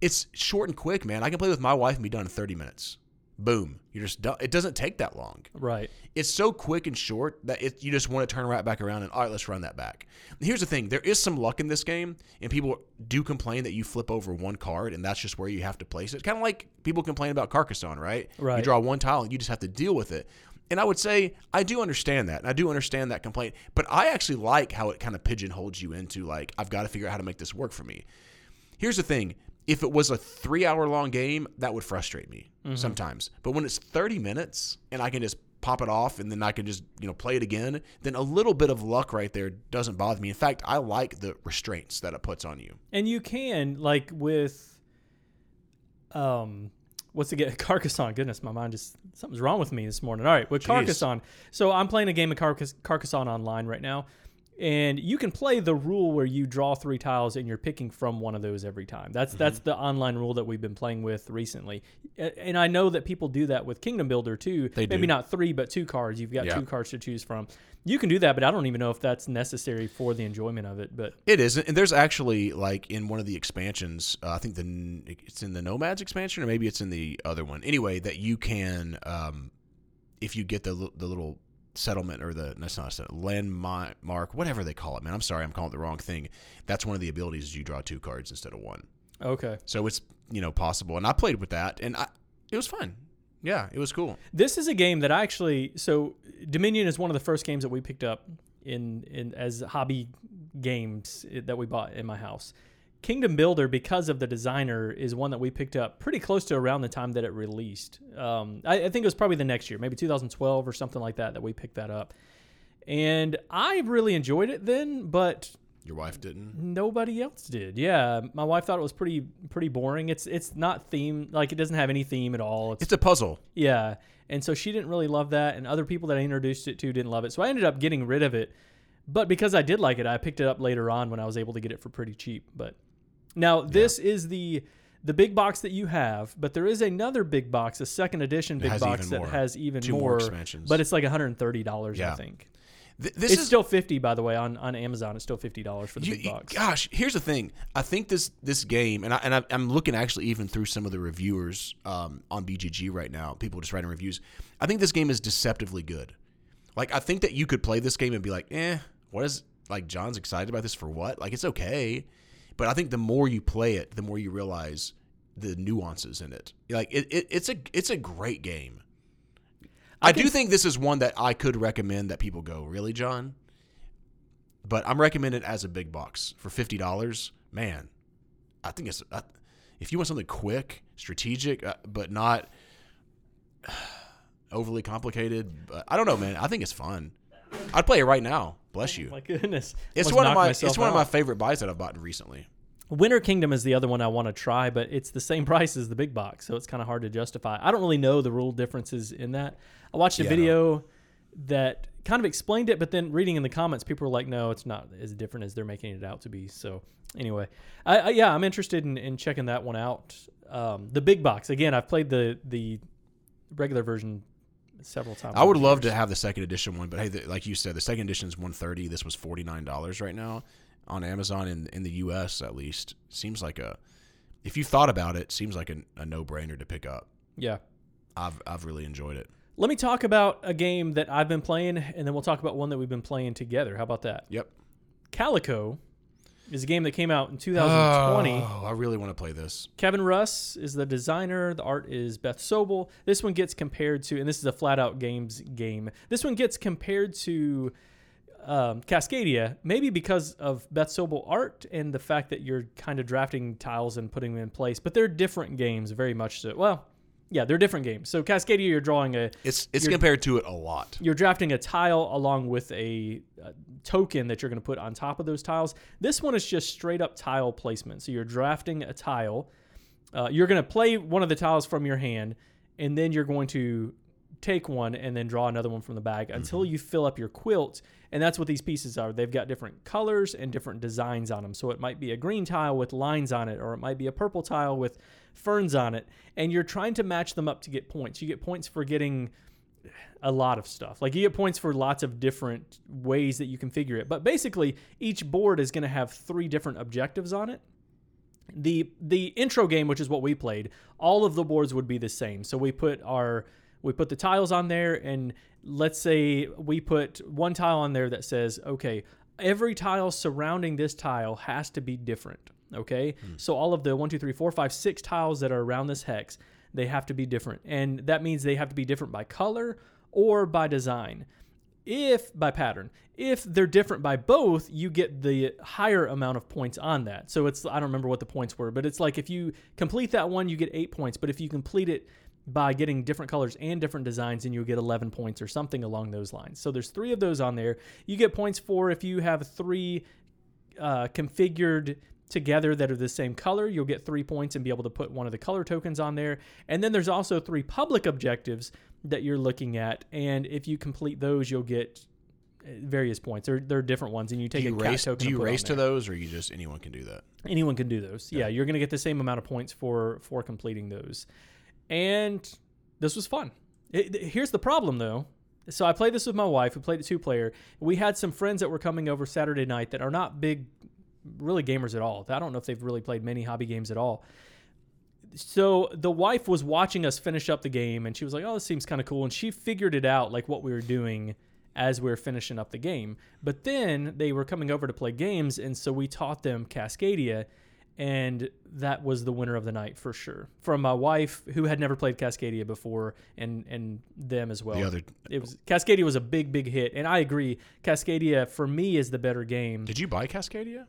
It's short and quick, man. I can play with my wife and be done in 30 minutes. Boom, you're just done. It doesn't take that long Right. it's so quick and short that it, you just want to turn right back around and all right, let's run that back. And here's the thing: there is some luck in this game, and people do complain that you flip over one card, and that's just where you have to place it. Kind of like people complain about Carcassonne, right? right You draw one tile, and you just have to deal with it. And I would say I do understand that, and I do understand that complaint. But I actually like how it kind of pigeonholes you into like I've got to figure out how to make this work for me. Here's the thing. If it was a three hour long game, that would frustrate me sometimes. But when it's 30 minutes and I can just pop it off and then I can just, you know, play it again, then a little bit of luck right there doesn't bother me. In fact, I like the restraints that it puts on you. And you can like with um what's the get Carcassonne? Goodness, my mind just something's wrong with me this morning. All right, with Jeez. Carcassonne. So I'm playing a game of Carcass- Carcassonne online right now. And you can play the rule where you draw three tiles and you're picking from one of those every time. That's Mm-hmm. that's the online rule that we've been playing with recently. And I know that people do that with Kingdom Builder too. They Maybe do. not three, but two cards. You've got Yeah. two cards to choose from. You can do that, but I don't even know if that's necessary for the enjoyment of it. But It is, and there's actually like in one of the expansions. Uh, I think the it's in the Nomads expansion, or maybe it's in the other one. Anyway, that you can, um, if you get the the little settlement or the that's not a settlement, landmark, whatever they call it. Man, I'm sorry, I'm calling it the wrong thing. That's one of the abilities is you draw two cards instead of one. okay. So it's you know possible, and I played with that, and I it was fun. Yeah, it was cool. This is a game that I actually so Dominion is one of the first games that we picked up in in as hobby games eh, that we bought in my house. Kingdom Builder, because of the designer, is one that we picked up pretty close to around the time that it released. Um, I, I think it was probably the next year, maybe 2012 or something like that, that we picked that up. And I really enjoyed it then, but Your wife didn't. nobody else did. Yeah, my wife thought it was pretty pretty boring. It's it's not theme like it doesn't have any theme at all. It's It's a puzzle. yeah. And so she didn't really love that, and other people that I introduced it to didn't love it. So I ended up getting rid of it. But because I did like it, I picked it up later on when I was able to get it for pretty cheap. But now this is the the big box that you have, but there is another big box, a second edition big box that more. has even Two more, more expansions. But it's like $130, I think. Th- this it's is still 50 by the way on, on Amazon. It's still $50 for the You- big box. gosh, here's the thing. I think this this game, and I, and I, I'm looking actually even through some of the reviewers um, on BGG right now. People just writing reviews. I think this game is deceptively good. Like I think that you could play this game and be like, eh, what is like John's excited about this for what? Like it's okay, but I think the more you play it, the more you realize the nuances in it. Like it, it it's a it's a great game. I, do think this is one that I could recommend that people go, really, John? But I'm recommending it as a big box for fifty dollars. Man, I think it's I, if you want something quick, strategic, uh, but not overly complicated. But I don't know, man. I think it's fun. I'd play it right now. Bless you. My goodness. It's one of my it's one of my favorite buys that I've bought recently. Winter Kingdom is the other one I want to try, but it's the same price as the big box, so it's kind of hard to justify. I don't really know the rule differences in that. I watched a Yeah, video that kind of explained it, but then reading in the comments, people were like, "No, it's not as different as they're making it out to be." So anyway, I, I, yeah, I'm interested in, in checking that one out. Um, the big box again. I've played the the regular version several times. I would love to have the second edition one, but hey, the, like you said, the second edition is 130. This was 49 dollars right now on Amazon in in the U.S. At least seems like a if you thought about it, seems like a, a no brainer to pick up. Yeah. I've I've really enjoyed it. Let me talk about a game that I've been playing, and then we'll talk about one that we've been playing together. How about that? Yep. Calico is a game that came out in 2020. Oh, I really want to play this. Kevin Russ is the designer. The art is Beth Sobel. This one gets compared to, and this is a flat out games game. This one gets compared to um, Cascadia, maybe because of Beth Sobel art and the fact that you're kind of drafting tiles and putting them in place. But they're different games, very much so. Well, Yeah, they're different games. So Cascadia, you're drawing a It's it's compared to it a lot. you're drafting a tile along with a, a token that you're going to put on top of those tiles. This one is just straight up tile placement. So you're drafting a tile. Uh, you're going to play one of the tiles from your hand, and then you're going to take one and then draw another one from the bag until you fill up your quilt. And that's what these pieces are. They've got different colors and different designs on them. So it might be a green tile with lines on it, or it might be a purple tile with ferns on it. And you're trying to match them up to get points. You get points for getting a lot of stuff. Like you get points for lots of different ways that you configure it. But basically, each board is going to have three different objectives on it. The the intro game, which is what we played, all of the boards would be the same. So we put our we put the tiles on there and let's say we put one tile on there that says, okay, every tile surrounding this tile has to be different. Okay. Hmm. So all of the one, two, three, four, five, six tiles that are around this hex, they have to be different. And that means they have to be different by color or by design. If by pattern, if they're different by both, you get the higher amount of points on that. So it's I don't remember what the points were, but it's like if you complete that one, you get eight points. But if you complete it by getting different colors and different designs, and you'll get 11 points or something along those lines. So there's three of those on there. You get points for if you have three uh, configured together that are the same color, you'll get three points and be able to put one of the color tokens on there. And then there's also three public objectives that you're looking at. And if you complete those, you'll get uh, various points. They're, they're different ones. And you Do take you a race? token Do you race to those, or you just anyone can do that? Anyone can do those. Yeah, you're going to get the same amount of points for for completing those. And this was fun. It, it- here's the problem though. So I played this with my wife. We played it two player. We had some friends that were coming over Saturday night that are not big, really gamers at all. I don't know if they've really played many hobby games at all. So the wife was watching us finish up the game, and she was like, "Oh, this seems kind of cool," and she figured it out like what we were doing as we were finishing up the game. But then they were coming over to play games, and so we taught them Cascadia, and that was the winner of the night for sure. From my wife, who had never played Cascadia before, and and them as well. The other. it was Cascadia was a big big hit, and I agree. Cascadia for me is the better game. Did you buy Cascadia?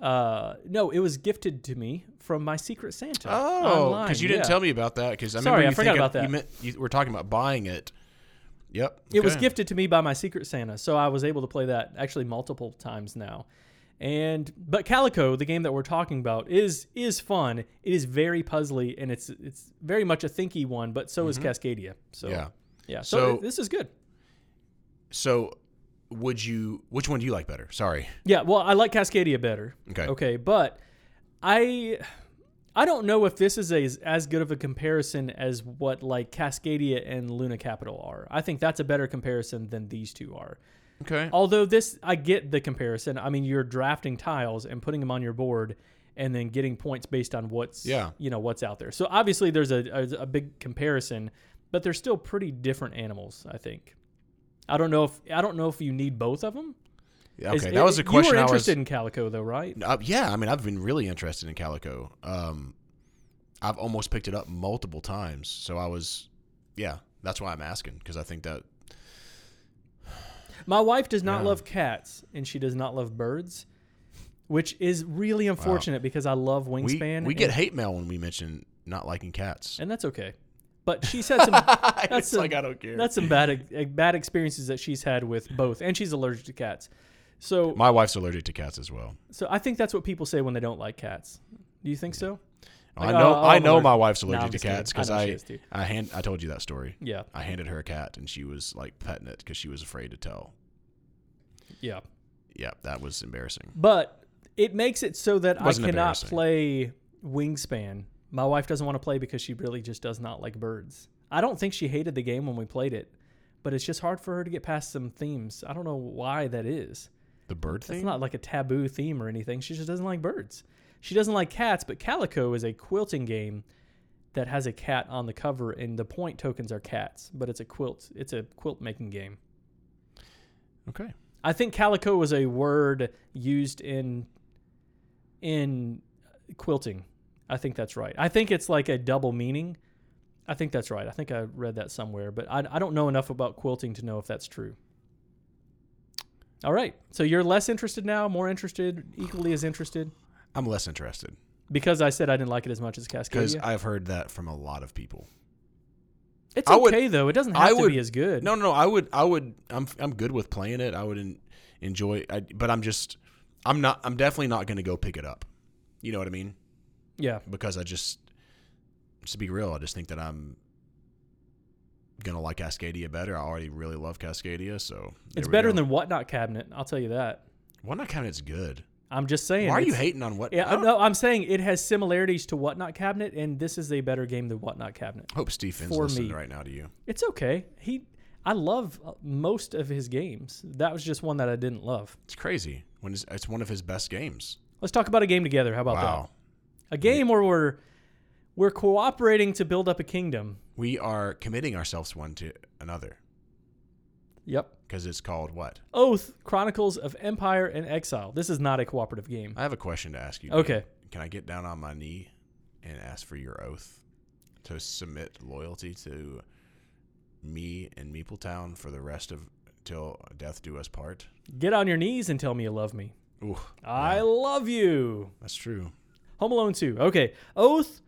Uh, no, it was gifted to me from my Secret Santa. Oh, because you didn't yeah. tell me about that. Because I Sorry, remember I forgot about that. You, meant, you were talking about buying it. Yep. It was gifted to me by my Secret Santa, so I was able to play that actually multiple times now. And but Calico, the game that we're talking about, is is fun. It is very puzzly, and it's it's very much a thinky one. But so is Cascadia. So Mm-hmm. Yeah. yeah. So, So- this is good. So, would you? Which one do you like better? Sorry. Yeah. Well, I like Cascadia better. Okay. Okay, but I I don't know if this is a, as good of a comparison as what like Cascadia and Luna Capital are. I think that's a better comparison than these two are. Okay. Although this, I get the comparison. I mean, you're drafting tiles and putting them on your board, and then getting points based on what's Yeah. you know what's out there. So obviously there's a, a, a big comparison, but they're still pretty different animals. I think. I don't know if I don't know if you need both of them. Okay. Is- that was a question. You were I was. interested in Calico, though, right? Uh, yeah, I mean, I've been really interested in Calico. Um, I've almost picked it up multiple times, so I was, yeah, that's why I'm asking because I think that My wife does not Yeah. love cats, and she does not love birds, which is really unfortunate because I love Wingspan. we get hate mail when we mention not liking cats. and that's okay. But she's had some it's some- like I don't care. that's some bad eh, bad experiences that she's had with both, and she's allergic to cats. So My wife's allergic to cats as well. so I think that's what people say when they don't like cats. Do you think so? I Like, know oh, I know my wife's allergic I'm to cats because I I is. I hand I told you that story. Yeah, I handed her a cat and she was like petting it because she was afraid to tell. yeah. Yeah, that was embarrassing. But it makes it so that I cannot play Wingspan. My wife doesn't want to play because she really just does not like birds. I don't think she hated the game when we played it, but it's just hard for her to get past some themes. I don't know why that is. The bird thing? It's not like a taboo theme or anything. She just doesn't like birds. She doesn't like cats, but Calico is a quilting game that has a cat on the cover and the point tokens are cats, but it's a quilt. It's a quilt making game. okay. I think calico was a word used in in quilting. I think that's right. I think it's like a double meaning. I think that's right. I think I read that somewhere, but I, I don't know enough about quilting to know if that's true. All right. So you're less interested now, more interested, equally as interested. I'm less interested. because I said I didn't like it as much as Cascadia. Because Cascadia. I've heard that from a lot of people. It's I would- okay though. It doesn't I have to be as good. No, no, no. I would, I would. I'm, I'm good with playing it. I would en- enjoy. I, but I'm just, I'm not. I'm definitely not going to go pick it up. You know what I mean? Yeah. Because I just, to be real, I just think that I'm gonna like Cascadia better. I already really love Cascadia, so there It's we better go. than Whatnot Cabinet. I'll tell you that. Whatnot Cabinet's good. I'm just saying. Why are you hating on what? Yeah, no, I'm saying it has similarities to Whatnot Cabinet, and this is a better game than Whatnot Cabinet. hope Steve Finn's for listening me. right now to you. It's okay. He, I love uh, most of his games. That was just one that I didn't love. It's crazy when it's, it's one of his best games. Let's talk about a game together. How about Wow. that? A game where we're we're cooperating to build up a kingdom. We are committing ourselves one to another Yep. Because it's called what? Oath Chronicles of Empire and Exile. This is not a cooperative game. I have a question to ask you. Dan. Okay. Can I get down on my knee and ask for your oath to submit loyalty to me and Meepletown for the rest of till death do us part? Get on your knees and tell me you love me. Ooh, I yeah, love you. that's true. Home Alone 2. Okay. Oath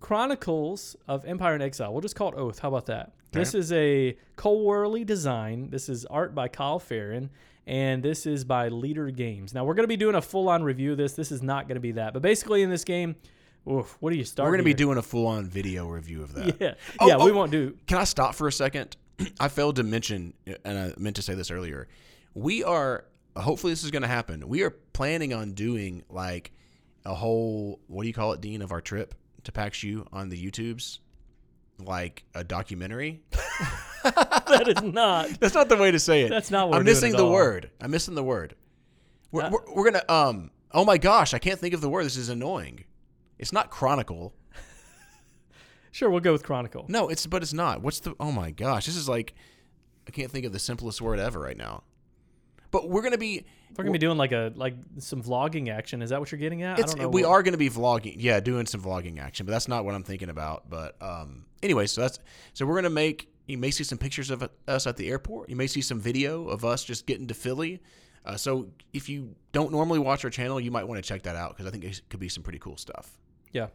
Chronicles of Empire and Exile. We'll just call it Oath. How about that? This is a Cole Wehrle design. This is art by Kyle Ferrin. And this is by Leder Games. Now, we're going to be doing a full on review of this. This is not going to be that. But basically, in this game, oof, what do you start? We're going to be doing a full on video review of that. Yeah. Oh, yeah, we oh. won't do. Can I stop for a second? I failed to mention, uh, and I meant to say this earlier. We are, hopefully, this is going to happen. We are planning on doing like a whole, what do you call it, Dean, of our trip to PAX U on the YouTubes? Like a documentary? That is not. That's not the way to say it. That's not what I'm missing the all. word. I'm missing the word. We're, Uh, we're, we're going to, um, oh my gosh, I can't think of the word. This is annoying. It's not chronicle. Sure, we'll go with Chronicle. No, it's but it's not. What's the? Oh my gosh, this is like I can't think of the simplest word ever right now. But we're gonna be. We're gonna be doing like a like some vlogging action. Is that what you're getting at? It's, I don't know. we what- are going to be vlogging, yeah, doing some vlogging action, but that's not what I'm thinking about. But um, anyway, so that's so we're going to make. You may see some pictures of us at the airport. You may see some video of us just getting to Philly. Uh, so if you don't normally watch our channel, you might want to check that out because I think it could be some pretty cool stuff. Yeah.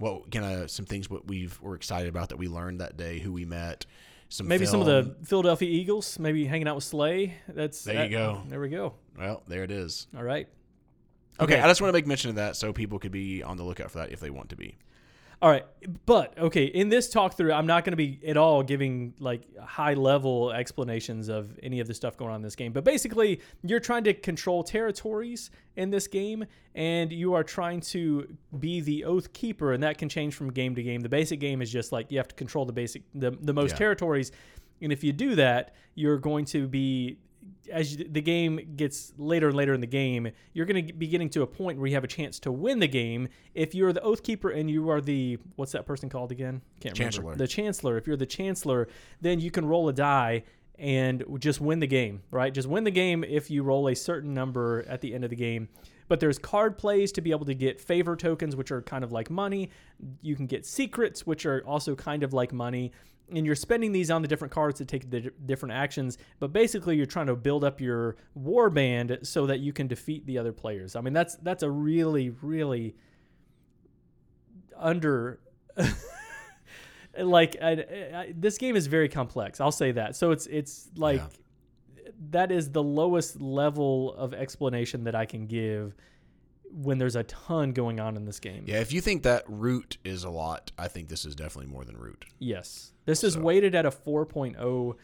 Well, kind of some things what we've we're excited about that we learned that day, who we met, some Maybe some of the Philadelphia Eagles. Maybe hanging out with Slay. That's There you go. There we go. Well, there it is. All right. Okay, Okay. I just want to make mention of that so people could be on the lookout for that if they want to be. All right, but okay, in this talk through, I'm not going to be at all giving like high level explanations of any of the stuff going on in this game. But basically, you're trying to control territories in this game, and you are trying to be the Oath Keeper, and that can change from game to game. The basic game is just like you have to control the basic, the, the most Yeah. territories, and if you do that, you're going to be as you, the game gets later and later in the game, you're going to be getting to a point where you have a chance to win the game. If you're the Oath Keeper and you are the what's that person called again? Can't Chancellor. remember. The Chancellor. If you're the Chancellor, then you can roll a die and just win the game, right? Just win the game if you roll a certain number at the end of the game. But there's card plays to be able to get favor tokens, which are kind of like money. You can get secrets, which are also kind of like money. And you're spending these on the different cards to take the di- different actions. But basically, you're trying to build up your war band so that you can defeat the other players. I mean, that's that's a really, really under like I, I, this game is very complex. I'll say that. So it's it's like that is the lowest level of explanation that I can give when there's a ton going on in this game. Yeah, if you think that root is a lot, I think this is definitely more than root. Yes. This is weighted at a 4.0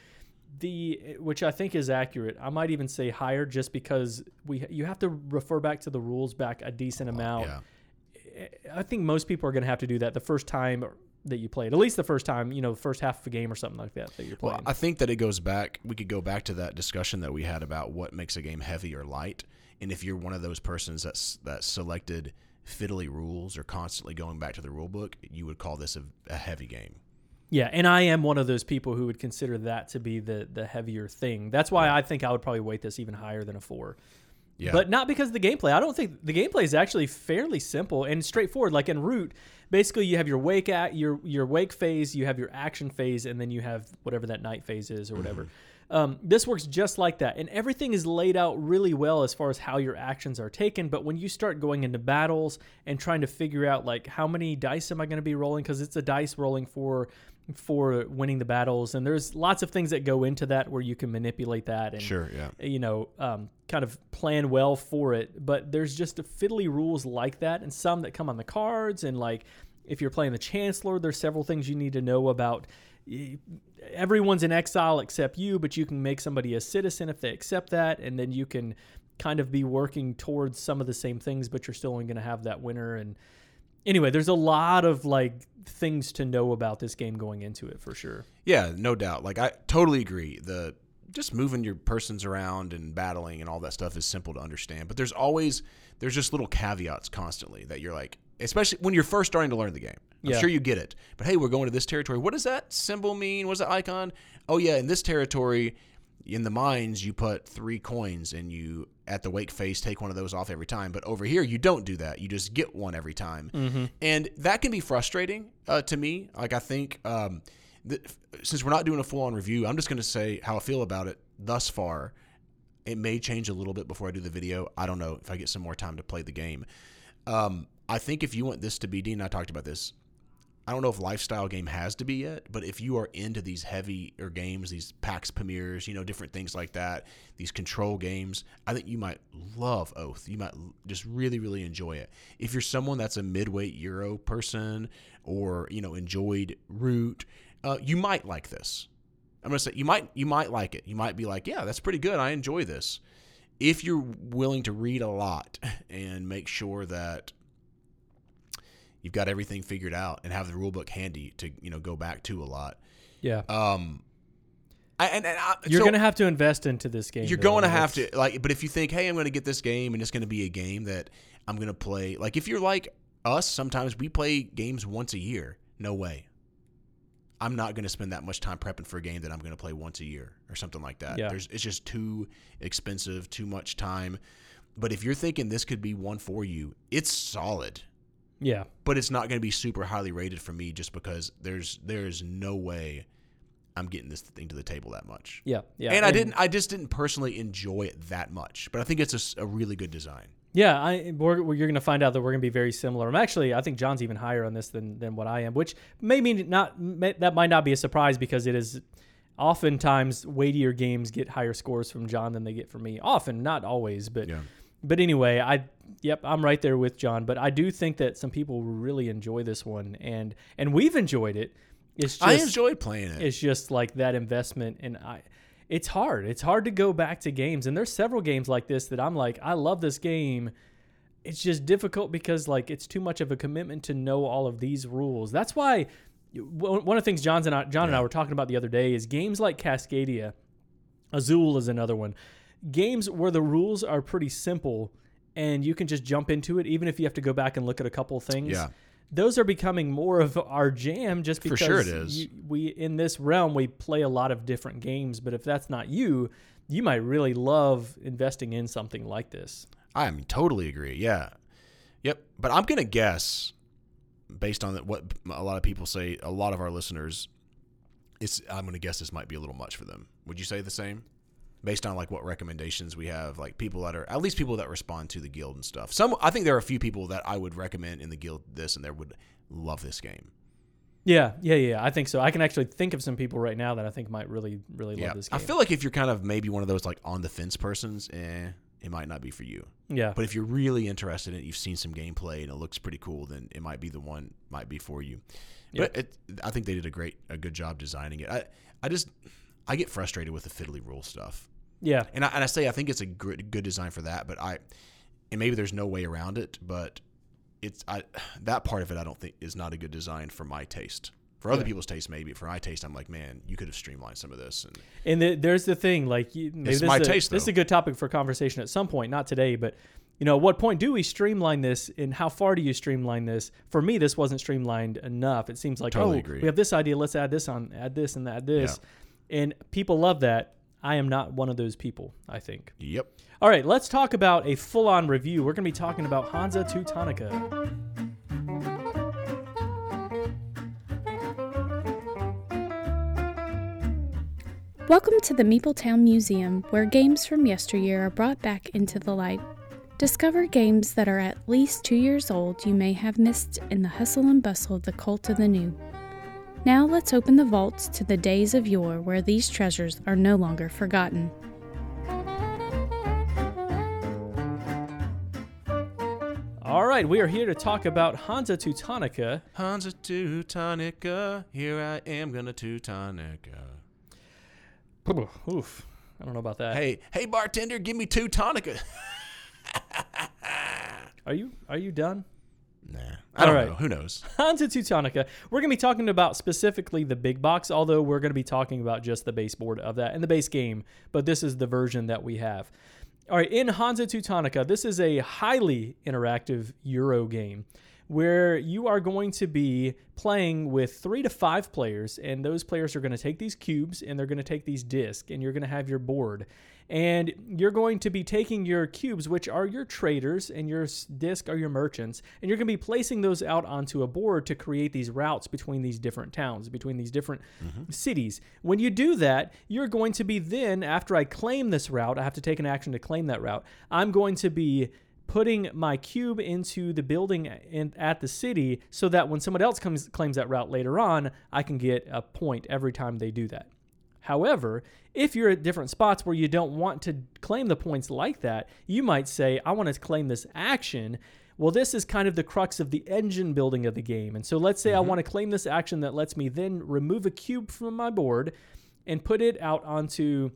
the which I think is accurate. I might even say higher just because we you have to refer back to the rules back a decent oh, amount. Yeah. I think most people are going to have to do that the first time that you play it. At least the first time, you know, the first half of a game or something like that that you're playing. Well, I think that it goes back. We could go back to that discussion that we had about what makes a game heavy or light, and if you're one of those persons that's that selected fiddly rules or constantly going back to the rule book, you would call this a, a heavy game. Yeah, and I am one of those people who would consider that to be the the heavier thing. That's why I think I would probably weight this even higher than a four. Yeah, But not because of the gameplay. I don't think the gameplay is actually fairly simple and straightforward. Like in Root, basically you have your wake at your your wake phase, you have your action phase, and then you have whatever that night phase is or whatever. Mm-hmm. Um, this works just like that, and everything is laid out really well as far as how your actions are taken. But when you start going into battles and trying to figure out like how many dice am I going to be rolling, because it's a dice rolling for for winning the battles, and there's lots of things that go into that where you can manipulate that and Sure, yeah. you know, um, kind of plan well for it. But there's just a fiddly rules like that, and some that come on the cards. And like, if you're playing the Chancellor, there's several things you need to know about. Everyone's in exile except you, but you can make somebody a citizen if they accept that, and then you can kind of be working towards some of the same things, but you're still only going to have that winner. And anyway, there's a lot of like things to know about this game going into it for sure. Yeah, no doubt. Like I totally agree. The just moving your persons around and battling and all that stuff is simple to understand. But there's always there's just little caveats constantly that you're like, especially when you're first starting to learn the game. I'm Yeah. sure you get it. But hey, we're going to this territory. What does that symbol mean? What does that icon? Oh yeah, in this territory, in the mines, you put three coins and you at the wake face take one of those off every time. But over here, you don't do that. You just get one every time, and that can be frustrating uh, to me. Like I think. Um, th- since we're not doing a full on review, I'm just going to say how I feel about it thus far. It may change a little bit before I do the video. I don't know if I get some more time to play the game. Um, I think if you want this to be, Dean and I talked about this. I don't know if lifestyle game has to be yet, but if you are into these heavier games, these Pax Pamirs, you know, different things like that, these control games, I think you might love Oath. You might just really, really enjoy it. If you're someone that's a midweight Euro person or, you know, enjoyed Root, uh, you might like this. I'm gonna say you might you might like it. You might be like, yeah, that's pretty good. I enjoy this. If you're willing to read a lot and make sure that you've got everything figured out and have the rule book handy to you know go back to a lot. Yeah, Um, I, and, and I, you're so gonna have to invest into this game. you're though, going to have to like. But if you think, hey, I'm going to get this game and it's going to be a game that I'm going to play, like if you're like us, sometimes we play games once a year. No way. I'm not going to spend that much time prepping for a game that I'm going to play once a year or something like that. Yeah. There's, it's just too expensive, too much time. But if you're thinking this could be one for you, it's solid Yeah, but it's not going to be super highly rated for me just because there's there's no way I'm getting this thing to the table that much. yeah, yeah. and I didn't I just didn't personally enjoy it that much, but I think it's a really good design. Yeah, I we're, we're- you're going to find out that we're going to be very similar. I'm actually, I think John's even higher on this than than what I am, which may mean not may, that might not be a surprise because it is oftentimes weightier games get higher scores from John than they get from me. Often, not always, but Yeah. But anyway, I yep, I'm right there with John. But I do think that some people really enjoy this one, and and we've enjoyed it. It's just I enjoyed playing it. it's just like that investment and i it's hard it's hard to go back to games and there's several games like this that i'm like i love this game it's just difficult because like it's too much of a commitment to know all of these rules that's why one of the things John's and I, john and i were talking about the other day is games like cascadia azul is another one games where the rules are pretty simple and you can just jump into it even if you have to go back and look at a couple things Yeah. those are becoming more of our jam just For because sure it is. you- we in this realm we play a lot of different games but if that's not you you might really love investing in something like this I mean, totally agree. Yeah. Yep. But I'm gonna guess, based on what a lot of people say, a lot of our listeners, it's I'm gonna guess this might be a little much for them. Would you say the same? Based on like what recommendations we have, like people that are at least people that respond to the guild and stuff. Some I think there are a few people that I would recommend in the guild this and they would love this game. yeah yeah yeah i think so i can actually think of some people right now that i think might really really Yeah. love this game. I feel like if you're kind of maybe one of those like on the fence persons, eh, it might not be for you. yeah But if you're really interested in it, you've seen some gameplay and it looks pretty cool, then it might be the one might be for you. But it, I think they did a great, a good job designing it. I, I just, I get frustrated with the fiddly rule stuff, yeah and I, and I say I think it's a good, good design for that. But I, and maybe there's no way around it, but it's I that part of it I don't think is not a good design for my taste. For other Yeah. people's taste, maybe. For my taste, I'm like, man, you could have streamlined some of this. And And the, there's the thing, like you, maybe this, my is a, taste, this is a good topic for conversation at some point, not today, but you know, at what point do we streamline this, and how far do you streamline this? For me, this wasn't streamlined enough. It seems like Totally oh, agree. we have this idea, let's add this on, add this and add this, and people love that. I am not one of those people. I think. yep, All right, let's talk about a full-on review. We're going to be talking about Hansa Teutonica. Welcome to the Meepletown Museum, where games from yesteryear are brought back into the light. Discover games that are at least two years old you may have missed in the hustle and bustle of the cult of the new. Now let's open the vaults to the days of yore where these treasures are no longer forgotten. All right, we are here to talk about Hansa Teutonica. Hansa Teutonica, here I am gonna Teutonica. Oof, I don't know about that. Hey, hey bartender, give me two tonica. Are you are you done? Nah, I don't All right. know. Who knows? Hansa Teutonica. We're going to be talking about specifically the big box, although we're going to be talking about just the baseboard of that and the base game, but this is the version that we have. All right, in Hansa Teutonica, this is a highly interactive Euro game where you are going to be playing with three to five players, and those players are going to take these cubes and they're going to take these discs, and you're going to have your board. And you're going to be taking your cubes, which are your traders, and your s- disc are your merchants, and you're going to be placing those out onto a board to create these routes between these different towns, between these different mm-hmm. cities. When you do that, you're going to be then, after I claim this route, I have to take an action to claim that route. I'm going to be putting my cube into the building in, at the city so that when someone else comes claims that route later on, I can get a point every time they do that. However, if you're at different spots where you don't want to claim the points like that, you might say, I want to claim this action. Well, this is kind of the crux of the engine building of the game. And so let's say I mm-hmm. want to claim this action that lets me then remove a cube from my board and put it out onto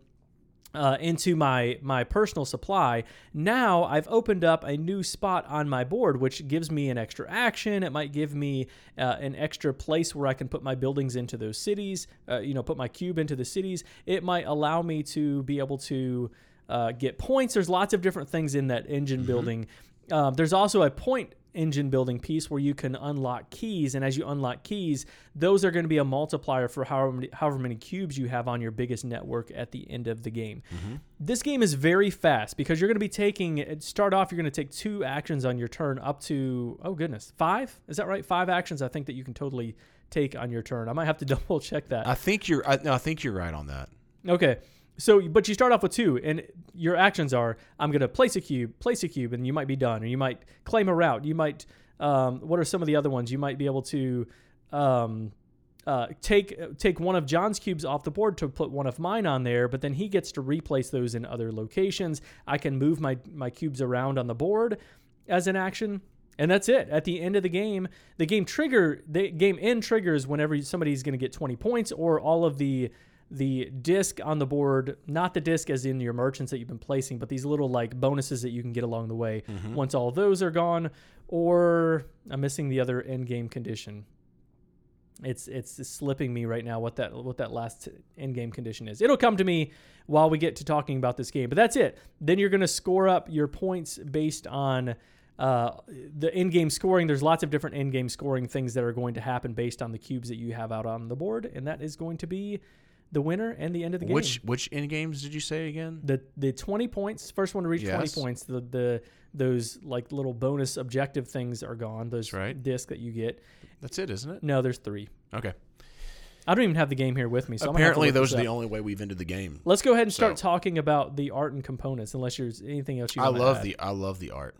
uh, into my my personal supply. Now I've opened up a new spot on my board, which gives me an extra action. It might give me uh, an extra place where I can put my buildings into those cities. Uh, you know, put my cube into the cities. It might allow me to be able to uh, get points. There's lots of different things in that engine building. Um, there's also a point engine building piece where you can unlock keys, and as you unlock keys, those are going to be a multiplier for however many, however many cubes you have on your biggest network at the end of the game. Mm-hmm. This game is very fast because you're going to be taking. Start off, you're going to take two actions on your turn, up to oh goodness, five. Is that right? Five actions. I think that you can totally take on your turn. I might have to double check that. I think you're. I, no, I think you're right on that. Okay. So, but you start off with two, and your actions are I'm going to place a cube, place a cube, and you might be done, or you might claim a route. You might, um, what are some of the other ones? You might be able to um, uh, take take one of John's cubes off the board to put one of mine on there, but then he gets to replace those in other locations. I can move my my cubes around on the board as an action. And that's it. At the end of the game, the game trigger the game end triggers whenever somebody's going to get 20 points or all of the the disc on the board, not the disc as in your merchants that you've been placing, but these little like bonuses that you can get along the way. Once all those are gone, or I'm missing the other end game condition. It's it's slipping me right now what that what that last end game condition is. It'll come to me while we get to talking about this game. But that's it. Then you're going to score up your points based on uh, the end game scoring. There's lots of different end game scoring things that are going to happen based on the cubes that you have out on the board, and that is going to be the winner and the end of the game. Which which end games did you say again? the the 20 points first one to reach Yes. 20 points the the those like little bonus objective things are gone those right. discs that you get That's it, isn't it? no there's three Okay. i don't even have the game here with me so I'm gonna have to Apparently, those are the only way we've ended the game. let's go ahead and start So- talking about the art and components unless there's anything else you I love add. the I love the art.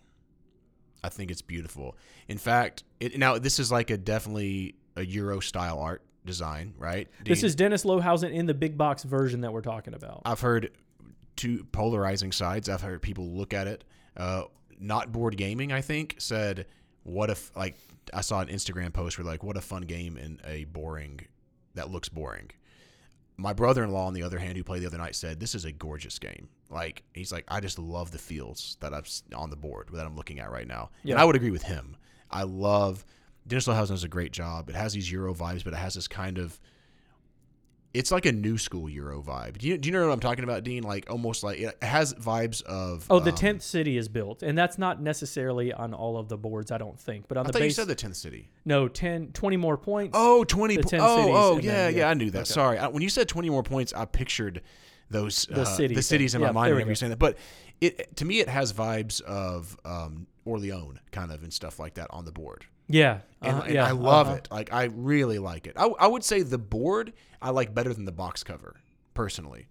I think it's beautiful. In fact, it, now this is like a definitely a Euro style art design, right? this is dennis lohausen in the big box version that we're talking about I've heard two polarizing sides. I've heard people look at it. Uh, not board gaming, I think, said, "What if?" Like I saw an Instagram post where like, "What a fun game in a boring that looks boring." My brother-in-law, on the other hand, who played the other night, said, "This is a gorgeous game." Like he's like, "I just love the feels that I've on the board that I'm looking at right now," Yeah. and I would agree with him. I love DennisLohausen does a great job. It has these Euro vibes, but it has this kind of it's like a new school Euro vibe. Do you, do you know what I'm talking about, Dean? Like almost like it has vibes of. oh the um, 10th city is built and that's not necessarily on all of the boards i don't think but on I the thought you base said the tenth city. no 10 20 more points Oh, 20 The po- 10 oh, oh, yeah, then- yeah, yeah. I knew that. Okay. Sorry. I, when you said 20 more points, I pictured those The uh, city the cities in my mind whenever you're saying that. But it to me it has vibes of um, Orleans kind of and stuff like that on the board. Yeah And, uh-huh, and yeah I love uh-huh. it. Like I really like it. I, I would say the board I like better than the box cover personally.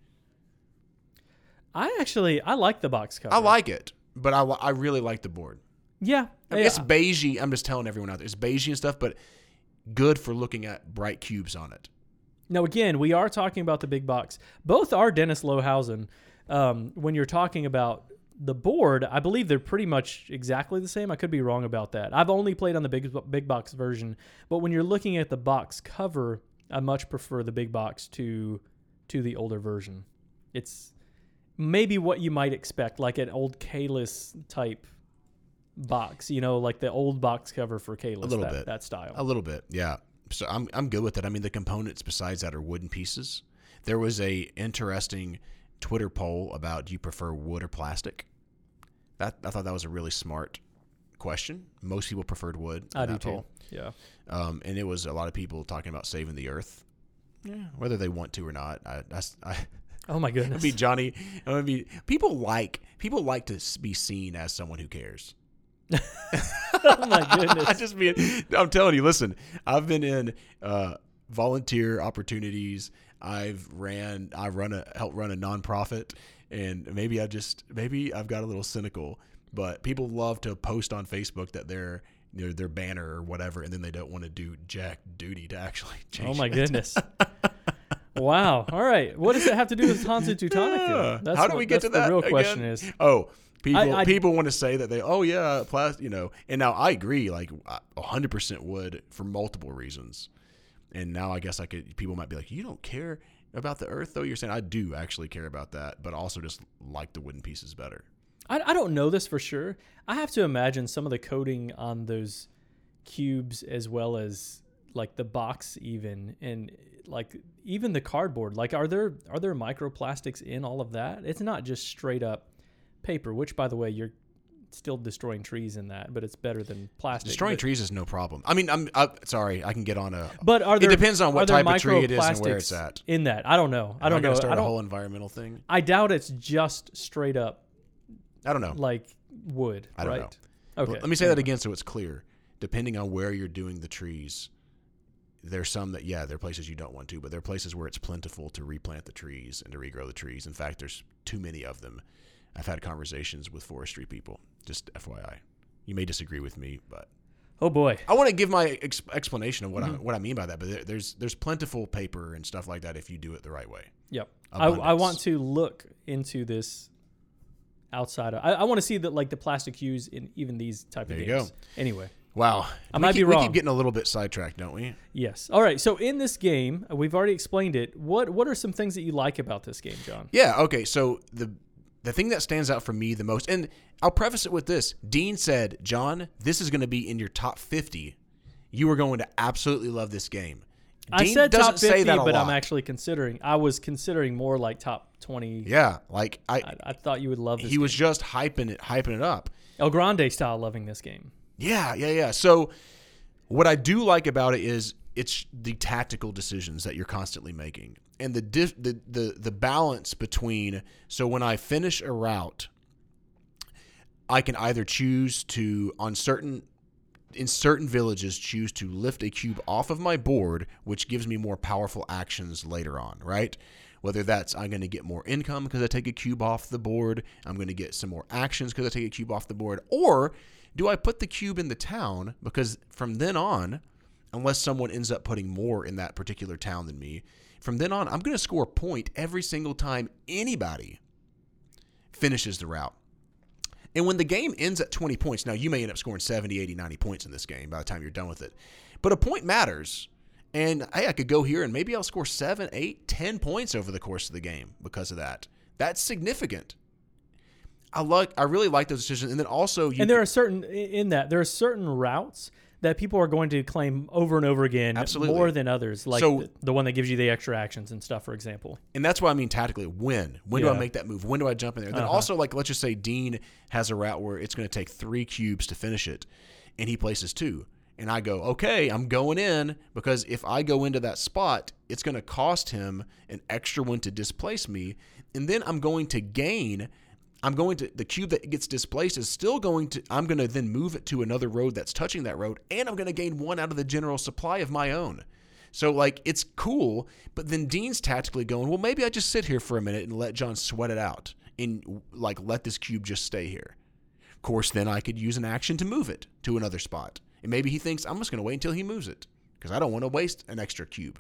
I actually I like the box cover. I like it, but I, I really like the board. Yeah, I mean, yeah. It's beigey. I'm just telling everyone out there. It's beigey and stuff, but good for looking at bright cubes on it. Now, again, we are talking about the big box. Both are Dennis Lohausen. Um, when you're talking about the board, I believe they're pretty much exactly the same. I could be wrong about that. I've only played on the big big box version, but when you're looking at the box cover, I much prefer the big box to to the older version. It's maybe what you might expect, like an old Kalis type box. You know, like the old box cover for Kalis. A little that, bit. that style. A little bit, yeah. So I'm I'm good with it. I mean, the components besides that are wooden pieces. There was a interesting Twitter poll about do you prefer wood or plastic. That I thought that was a really smart question. Most people preferred wood. in I do too. poll. Yeah. Um, and it was a lot of people talking about saving the earth. Yeah, whether they want to or not. I, I, I Oh my goodness. be Johnny. I would be people like people like to be seen as someone who cares. oh my goodness. I just mean, I'm telling you. Listen, I've been in uh, volunteer opportunities. I've ran, I run a help run a nonprofit, and maybe I just maybe I've got a little cynical. But people love to post on Facebook that they're you know, their banner or whatever, and then they don't want to do jack duty to actually change. Oh my it. goodness. wow. All right. What does that have to do with Hansu Yeah. Teutonicus? How do what- we get to that? The real again? question is. oh, people I- I- people want to say that they, oh yeah, plastic, you know. And now I agree, like hundred percent would for multiple reasons. And now I guess I could. People might be like, you don't care about the earth, though. You're saying I do actually care about that, but also just like the wooden pieces better. I, I don't know this for sure. I have to imagine some of the coating on those cubes as well as like the box even and like even the cardboard like are there are there microplastics in all of that it's not just straight up paper which by the way you're still destroying trees in that but it's better than plastic Destroying but, trees is no problem. I mean, I'm I, sorry. I can get on a. but are there It depends on what type of tree it is and where it's at. in that i don't know i Am don't gonna know Start I a don't, a whole environmental thing. I doubt it's just straight up I don't know. like wood I don't know. right okay Let me say that again so it's clear. Depending on where you're doing the trees, there's some that yeah, there are places you don't want to, but there are places where it's plentiful to replant the trees and to regrow the trees. In fact, there's too many of them. I've had conversations with forestry people. Just FYI, you may disagree with me, but oh boy I want to give my ex- explanation of what Mm-hmm. I what I mean by that. But there, there's there's plentiful paper and stuff like that if you do it the right way. Yep. I, I want to look into this outside of. I, I want to see that like the plastic used in even these type There of you games. go. Anyway, Wow, I we might keep, be We wrong. keep getting a little bit sidetracked, don't we? yes. All right. So in this game, we've already explained it. What What are some things that you like about this game, John? Yeah. Okay. So the the thing that stands out for me the most, and I'll preface it with this: Dean said, "John, this is going to be in your top 50. You are going to absolutely love this game." I Dean said doesn't top fifty, say that a but I'm actually considering. I was considering more like top twenty. Yeah. Like I, I, I thought you would love this. he was just hyping it, hyping it up. El Grande style loving this game. Yeah, yeah, yeah. So what I do like about it is it's the tactical decisions that you're constantly making and the dif- the the the balance between so when I finish a route I can either choose to on certain in certain villages choose to lift a cube off of my board which gives me more powerful actions later on, right? Whether that's I'm going to get more income because I take a cube off the board, I'm going to get some more actions because I take a cube off the board, or do I put the cube in the town because from then on, unless someone ends up putting more in that particular town than me, from then on, I'm going to score a point every single time anybody finishes the route. And when the game ends at 20 points, now you may end up scoring 70, 80, 90 points in this game by the time you're done with it. But a point matters. And hey, I could go here and maybe I'll score seven, eight, ten points over the course of the game because of that. That's significant. I like I really like those decisions. And then also you and there are certain in that there are certain routes that people are going to claim over and over again Absolutely. more than others like So- the, the one that gives you the extra actions and stuff for example And that's why I mean tactically. When? When do I make that move? When do I jump in there? Then Uh-huh. also, like, let's just say Dean has a route where it's going to take three cubes to finish it, and he places two. And I go, okay, I'm going in because if I go into that spot, it's going to cost him an extra one to displace me. And then I'm going to gain. I'm going to, the cube that gets displaced is still going to, I'm going to then move it to another road that's touching that road, and I'm going to gain one out of the general supply of my own. So like it's cool, but then Dean's tactically going, well, maybe I just sit here for a minute and let John sweat it out and like let this cube just stay here. Of course, then I could use an action to move it to another spot. And maybe he thinks I'm just going to wait until he moves it because I don't want to waste an extra cube.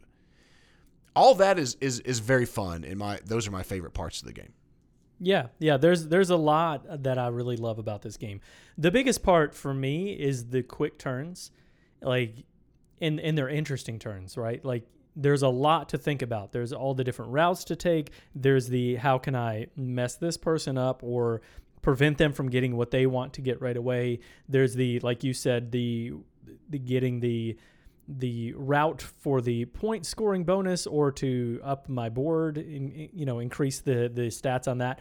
All that is is is very fun and my those are my favorite parts of the game. Yeah, yeah. There's there's a lot that I really love about this game. The biggest part for me is the quick turns, like, in in their interesting turns, right? Like, there's a lot to think about. There's all the different routes to take. There's the how can I mess this person up or prevent them from getting what they want to get right away. There's the like you said the the getting the the route for the point scoring bonus or to up my board, in, you know, increase the the stats on that.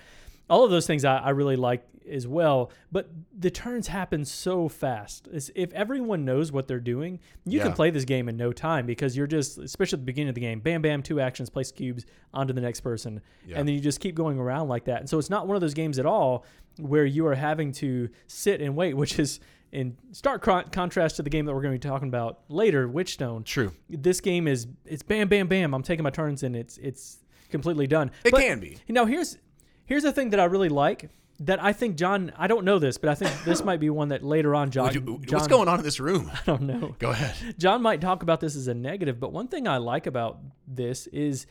All of those things I, I really like as well. But the turns happen so fast. It's, if everyone knows what they're doing, you Yeah. can play this game in no time because you're just, especially at the beginning of the game, bam, bam, two actions, place cubes onto the next person, Yeah. and then you just keep going around like that. And so it's not one of those games at all where you are having to sit and wait, which is in stark con- contrast to the game that we're going to be talking about later, Witchstone. True. This game is it's bam, bam, bam. I'm taking my turns and it's it's completely done. It But- can be. You now here's here's the thing that I really like that I think John. I don't know this, but I think this might be one that later on John. What's John going on in this room? I don't know. Go ahead. John might talk about this as a negative, but one thing I like about this is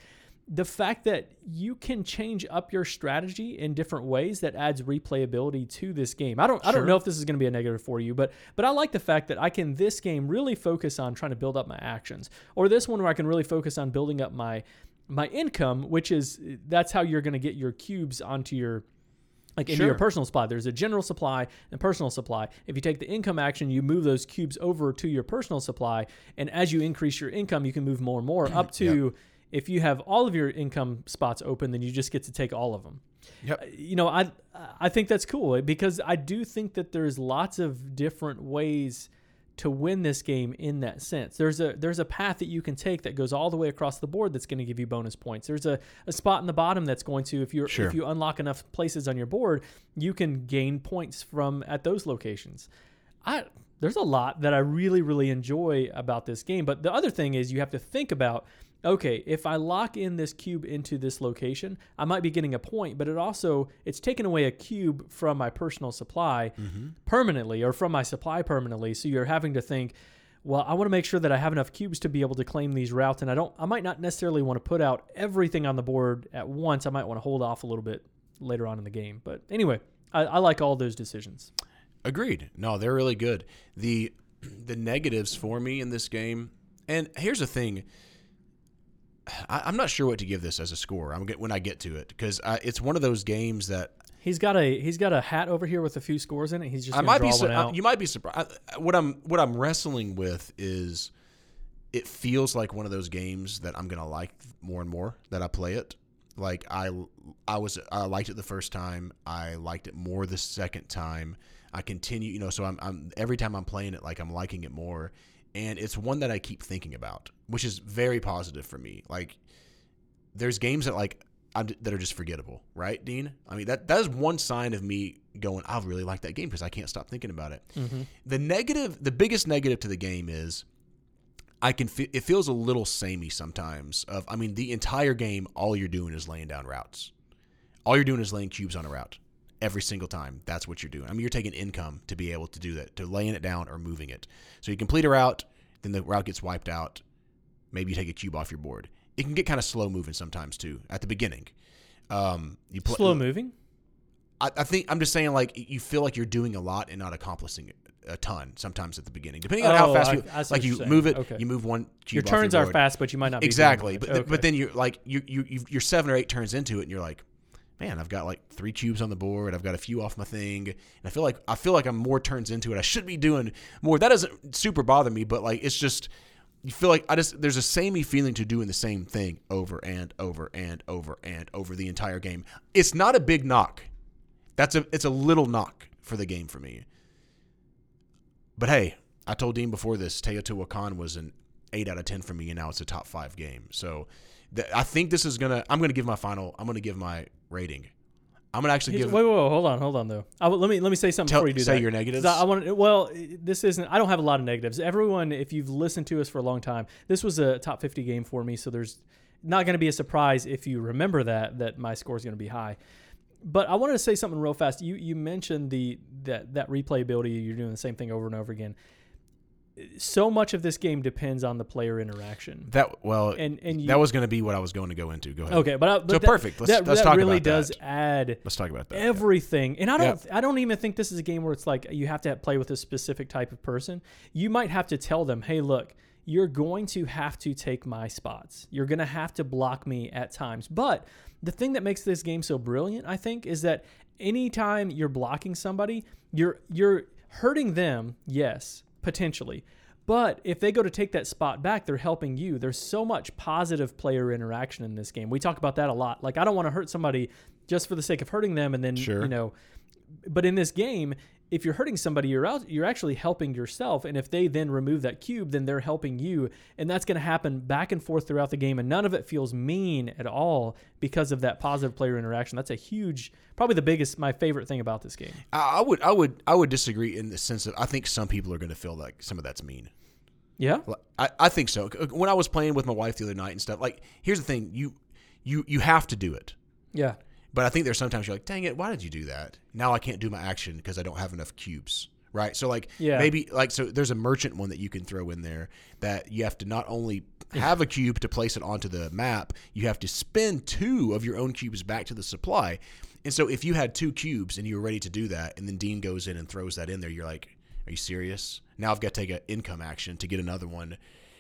the fact that you can change up your strategy in different ways that adds replayability to this game. I don't I don't know if this is going to be a negative for you, but but I like the fact that I can this game really focus on trying to build up my actions. Or this one where I can really focus on building up my my income, which is that's how you're going to get your cubes onto your like into your personal supply. There's a general supply and personal supply. If you take the income action, you move those cubes over to your personal supply, and as you increase your income, you can move more and more up to. If you have all of your income spots open, then you just get to take all of them. Yep. Uh, you know, I I think that's cool eh, because I do think that there's lots of different ways to win this game in that sense. There's a there's a path that you can take that goes all the way across the board that's going to give you bonus points. There's a, a spot in the bottom that's going to if you Sure. if you unlock enough places on your board, you can gain points from at those locations. I there's a lot that I really really enjoy about this game, but the other thing is you have to think about okay, if I lock in this cube into this location, I might be getting a point, but it also it's taken away a cube from my personal supply mm-hmm. permanently or from my supply permanently. So you're having to think, well, I want to make sure that I have enough cubes to be able to claim these routes and I don't I might not necessarily want to put out everything on the board at once. I might want to hold off a little bit later on in the game. But anyway, I, I like all those decisions. Agreed. No, they're really good. The the negatives for me in this game, and here's the thing. I, I'm not sure what to give this as a score. I'm get when I get to it because it's one of those games that He's got a he's got a hat over here with a few scores in it. He's just I might be. su- out. You might be surprised. What I'm what I'm wrestling with is, it feels like one of those games that I'm gonna like more and more that I play it. Like I I was I liked it the first time. I liked it more the second time. I continue, you know. So I'm, I'm every time I'm playing it, like I'm liking it more, and it's one that I keep thinking about, which is very positive for me. Like there's games that like I'm, that are just forgettable, right, Dean? I mean that that is one sign of me going, I really like that game because I can't stop thinking about it. Mm-hmm. The negative, the biggest negative to the game is I can feel it feels a little samey sometimes. Of I mean, the entire game, all you're doing is laying down routes. All you're doing is laying cubes on a route every single time. That's what you're doing. I mean, you're taking income to be able to do that, to laying it down or moving it. So you complete a route, then the route gets wiped out. Maybe you take a cube off your board. It can get kind of slow moving sometimes too at the beginning. Um, you pl- Slow moving. I, I think I'm just saying like you feel like you're doing a lot and not accomplishing a ton sometimes at the beginning, depending on how Oh, fast I- you I like you move it. Okay. You move one Your turns are fast, but you might not be exactly. But Okay. but then you're like you you you're seven or eight turns into it, and you're like, man, I've got like three cubes on the board. I've got a few off my thing, and I feel like I feel like I'm more turns into it. I should be doing more. That doesn't super bother me, but like it's just you feel like I just there's a samey feeling to doing the same thing over and over and over and over the entire game. It's not a big knock. That's a it's a little knock for the game for me. But hey, I told Dean before this, Teotihuacan was an eight out of ten for me, and now it's a top five game. So I think this is gonna. I'm gonna give my final. I'm gonna give my rating. I'm gonna actually give. wait, wait, wait, hold on, hold on though. Let me let me say something Tell- before you do say that. your 'Cause negatives. I, I want. Well, this isn't. I don't have a lot of negatives. Everyone, if you've listened to us for a long time, this was a top 50 game for me. So there's not going to be a surprise if you remember that that my score is going to be high. But I wanted to say something real fast. You you mentioned the that that replayability. You're doing the same thing over and over again. So much of this game depends on the player interaction. that well, And and you, that was going to be what I was going to go into. Go ahead. okay, but, I, but So that, perfect. Let's- that, let's that talk really about does that. add Let's talk about that. yeah. everything. And I don't I don't even think this is a game where it's like you have to play with a specific type of person. You might have to tell them, "Hey, look, you're going to have to take my spots. You're going to have to block me at times." But the thing that makes this game so brilliant, I think, is that anytime you're blocking somebody, you're you're hurting them, yes, potentially. But if they go to take that spot back, they're helping you. There's so much positive player interaction in this game. We talk about that a lot. Like I don't want to hurt somebody just for the sake of hurting them and then Sure. you know but in this game if you're hurting somebody you're out you're actually helping yourself. And if they then remove that cube then they're helping you. And that's going to happen back and forth throughout the game. And none of it feels mean at all because of that positive player interaction. That's a huge probably the biggest my favorite thing about this game. I, would, I would, I would disagree in the sense that I think some people are going to feel like some of that's mean. yeah? I, I think so. When I was playing with my wife the other night and stuff, like here's the thing: you, you, you have to do it. yeah But I think there's sometimes you're like, dang it, why did you do that? Now I can't do my action because I don't have enough cubes. Right. So like Yeah. maybe like so there's a merchant one that you can throw in there that you have to not only have a cube to place it onto the map, you have to spend two of your own cubes back to the supply. And so if you had two cubes and you were ready to do that, and then Dean goes in and throws that in there, you're like, Are you serious? Now I've got to take an income action to get another one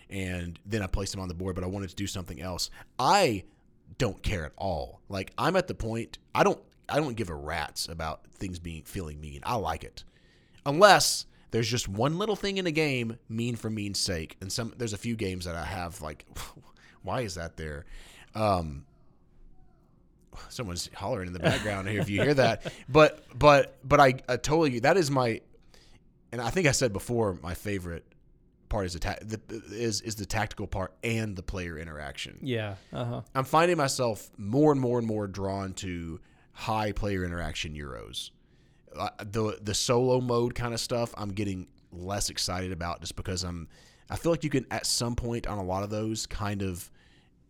and then I placed them on the board, but I wanted to do something else. I don't care at all. Like I'm at the point I don't I don't give a rat's about things being feeling mean. I like it. Unless there's just one little thing in a game mean for mean's sake. And some there's a few games that I have like why is that there? Um someone's hollering in the background here if you hear that. But but but I, I totally that is my and I think I said before my favorite part is the, ta- the is is the tactical part and the player interaction. yeah uh-huh I'm finding myself more and more and more drawn to high player interaction euros. Uh, the the solo mode kind of stuff I'm getting less excited about just because I'm I feel like you can at some point on a lot of those kind of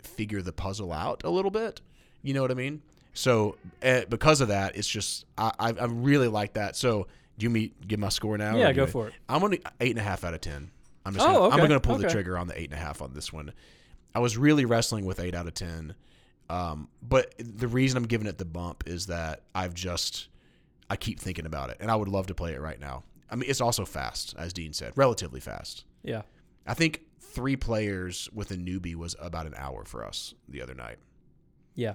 figure the puzzle out a little bit. You know what I mean? So uh, because of that, it's just I I, I really like that. So do you meet give my score now? Yeah, go I- for it. I'm gonna eight and a half out of ten. I'm just Oh, gonna, okay, I'm gonna pull the trigger on the eight and a half on this one. I was really wrestling with eight out of ten, um, but the reason I'm giving it the bump is that I've just I keep thinking about it, and I would love to play it right now. I mean, it's also fast, as Dean said, relatively fast. yeah I think three players with a newbie was about an hour for us the other night. Yeah.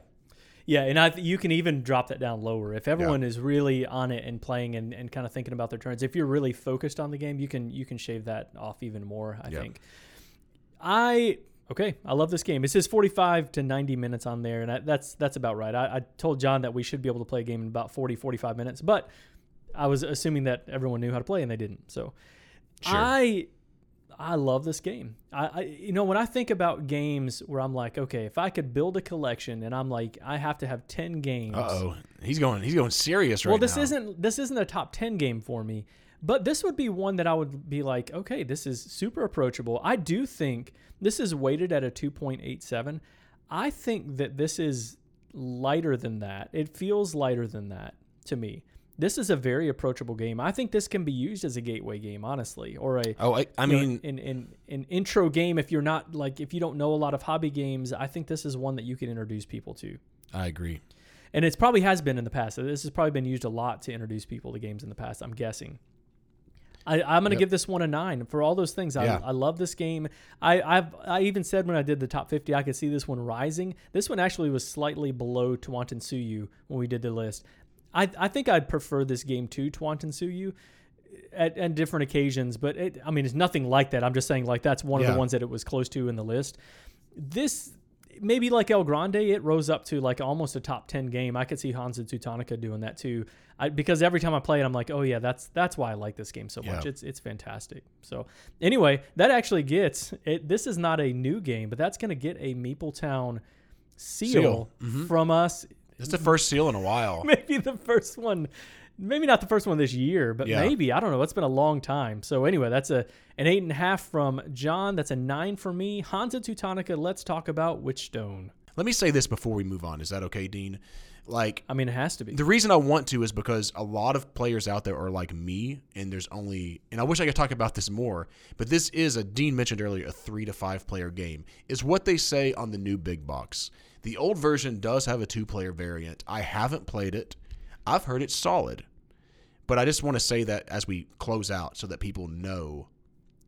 Yeah, and I you can even drop that down lower. If everyone is really on it and playing and, and kind of thinking about their turns, if you're really focused on the game, you can you can shave that off even more, I Yeah. think. I okay, I love this game. It says 45 to 90 minutes on there and I, that's that's about right. I, I told John that we should be able to play a game in about 40 45 minutes, but I was assuming that everyone knew how to play and they didn't. So Sure. I I love this game. I, I you know when I think about games where I'm like, okay, if I could build a collection and I'm like, I have to have ten games. Uh oh, he's going he's going serious right now. well, this now. isn't this isn't a top ten game for me, but this would be one that I would be like, okay, this is super approachable. I do think this is weighted at a two point eight seven. I think that this is lighter than that. It feels lighter than that to me. This is a very approachable game. I think this can be used as a gateway game, honestly, or a Oh, I, I you know, mean, in, in an intro game if you're not like if you don't know a lot of hobby games i think this is one that you can introduce people to I agree. and it's probably has been in the past this has probably been used a lot to introduce people to games in the past i'm guessing I, I'm going to Yep. give this one a nine for all those things. I, Yeah. I love this game. I, I've I even said when I did the top 50, I could see this one rising. This one actually was slightly below Tawantinsuyu when we did the list. I, I think I'd prefer this game to Tawantinsuyu at, at different occasions, but it, I mean, it's nothing like that. I'm just saying, like, that's one of the ones that it was close to in the list. This, maybe like El Grande, it rose up to like almost a top 10 game. I could see Hansa Teutonica doing that too. I, because every time I play it, I'm like, oh yeah, that's that's why I like this game so much. It's it's fantastic. So anyway, that actually gets it. This is not a new game, but that's going to get a Meeple Town seal, Seal. Mhm. from us. It's the first seal in a while. maybe the first one maybe not the first one this year but Yeah. maybe i don't know it's been a long time so anyway that's a an eight and a half from john that's a nine for me hansa teutonica let's talk about witchstone Let me say this before we move on. Is that okay, Dean? Like i mean it has to be the reason I want to is because a lot of players out there are like me, and there's only, and I wish I could talk about this more, but this is a Dean mentioned earlier, a three to five player game, is what they say on the new big box. The old version does have a two player variant. I haven't played it. I've heard it's solid, but I just want to say that as we close out, so that people know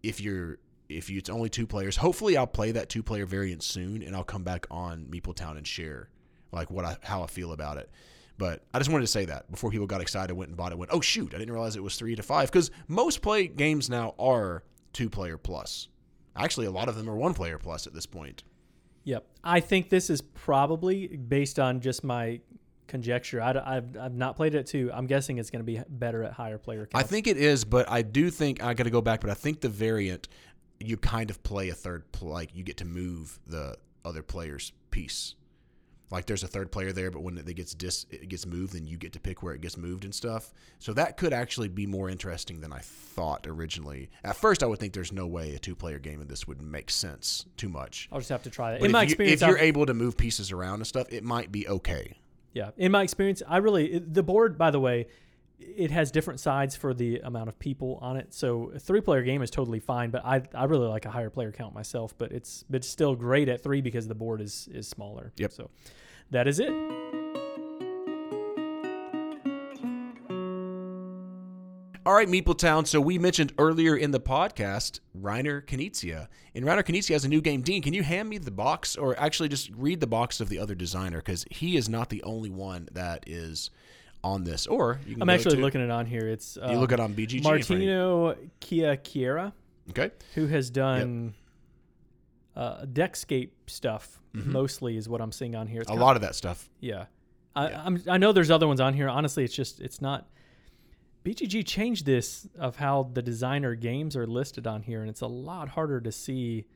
if you're if you, it's only two players. Hopefully, I'll play that two player variant soon, and I'll come back on Meepletown and share like what I how I feel about it. But I just wanted to say that before people got excited, went and bought it. Went, oh shoot, I didn't realize it was three to five because most play games now are two player plus. Actually, a lot of them are one player plus at this point. Yep. I think this is probably based on just my conjecture. I, have I've not played it too. I'm guessing it's going to be better at higher player I think it is, but I do think I got to go back. But I think the variant you kind of play a third like you get to move the other player's piece. Like there's a third player there, but when it gets dis it gets moved, then you get to pick where it gets moved and stuff. So that could actually be more interesting than I thought originally. At first, I would think there's no way a two player game of this would make sense too much. I'll just have to try it. But In my you, experience, if you're I've- able to move pieces around and stuff, it might be okay. Yeah, in my experience, I really the board. By the way, it has different sides for the amount of people on it. So a three-player game is totally fine, but I I really like a higher player count myself. But it's it's still great at three because the board is is smaller. Yep. So that is it. All right, Meepletown. So we mentioned earlier in the podcast Reiner Knizia. And Reiner Knizia has a new game. Dean, can you hand me the box or actually just read the box of the other designer? Because he is not the only one that is on this. Or you can I'm actually to- looking it on here. It's uh, You look it on BGG. Martino Kia of Chiacchiera, Okay. who has done uh, Deckscape stuff. Mostly is what I'm seeing on here. It's Mm-hmm. A lot of that stuff. Yeah. I, I'm, I know there's other ones on here. Honestly, it's just it's not. BGG changed this of how the designer games are listed on here, and it's a lot harder to see.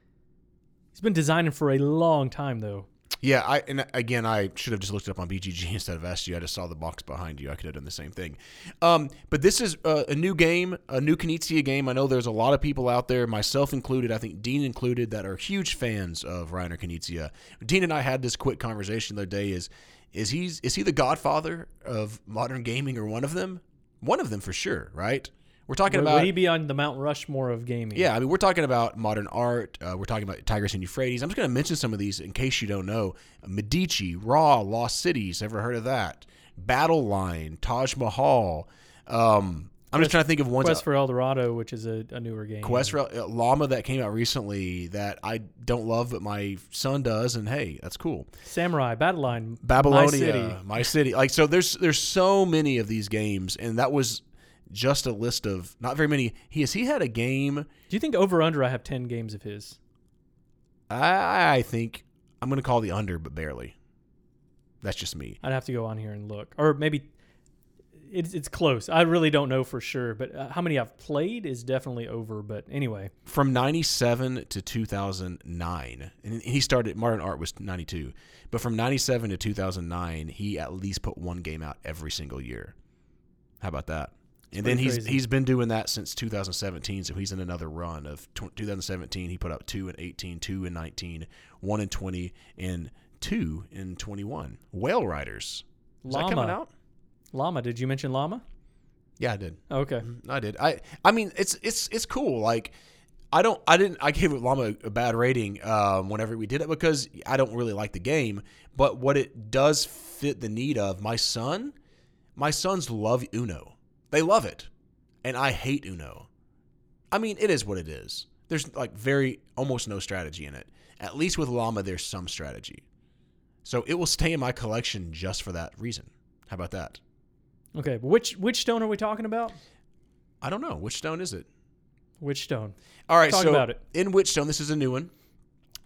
He's been designing for a long time, though. Yeah, I and again I should have just looked it up on BGG instead of asked you. I just saw the box behind you. I could have done the same thing. Um, but this is uh, a new game, a new Knizia game. I know there's a lot of people out there, myself included. I think Dean included, that are huge fans of Reiner Knizia. Dean and I had this quick conversation the other day. Is is he's is he the godfather of modern gaming or one of them? One of them for sure, right? We're talking Would, about would he be on the Mount Rushmore of gaming? yeah, I mean, we're talking about modern art. Uh, we're talking about Tigris and Euphrates. I'm just going to mention some of these in case you don't know. Medici, Ra, Lost Cities. Ever heard of that? Battle Line, Taj Mahal. Um, I'm just trying to think of one. Quest for El Dorado, which is a, a newer game. Quest for uh, Llama that came out recently that I don't love, but my son does, and hey, that's cool. Samurai, Battle Line, Babylonia, My City. My City. Like so, there's there's so many of these games, and that was just a list of not very many. He has he had a game. Do you think over under? I have ten games of his. I, I think I'm going to call the under, but barely. That's just me. I'd have to go on here and look, or maybe it's it's close. I really don't know for sure, but uh, how many I've played is definitely over. But anyway, From 97 to 2009, and he started, Modern Art was 92, but from 97 to 2009, he at least put one game out every single year. How about that? And then he's crazy. he's been doing that since 2017, so he's in another run of tw 2017. He put out two in 18, two in 19, one in 20, and two in 21. Whale Riders. Is that coming Llama. out? Llama. Did you mention Llama? Yeah, I did. Okay. I did. I I mean, it's it's it's cool. Like, I don't. I didn't. I gave Llama a bad rating um, whenever we did it because I don't really like the game. But what it does fit the need of my son. My sons love Uno. They love it, and I hate Uno. I mean, it is what it is. There's like very almost no strategy in it. At least with Llama, there's some strategy. So it will stay in my collection just for that reason. How about that? Okay. Which which stone are we talking about? I don't know. Which stone is it? Which stone? All right, Talk so about it. in Witchstone, this is a new one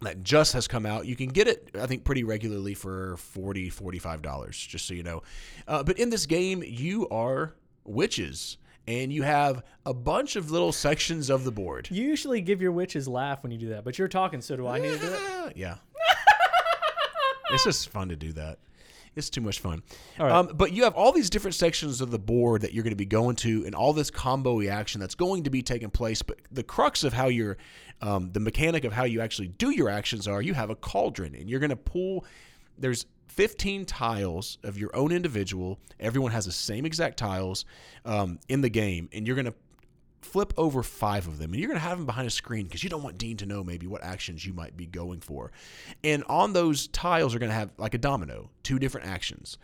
that just has come out. You can get it, I think, pretty regularly for $40, $45, just so you know. Uh, but in this game, you are witches, and you have a bunch of little sections of the board. You usually give your witches laugh when you do that, but you're talking, so do I need to do it? yeah. it's just fun to do that. It's too much fun. Right. Um, but you have all these different sections of the board that you're going to be going to, and all this combo action that's going to be taking place. But the crux of how you're, um, the mechanic of how you actually do your actions are, you have a cauldron, and you're going to pull. There's 15 tiles of your own individual. Everyone has the same exact tiles um, in the game, and you're going to flip over five of them and you're going to have them behind a screen because you don't want dean to know maybe what actions you might be going for. And on those tiles are going to have like a domino two different actions.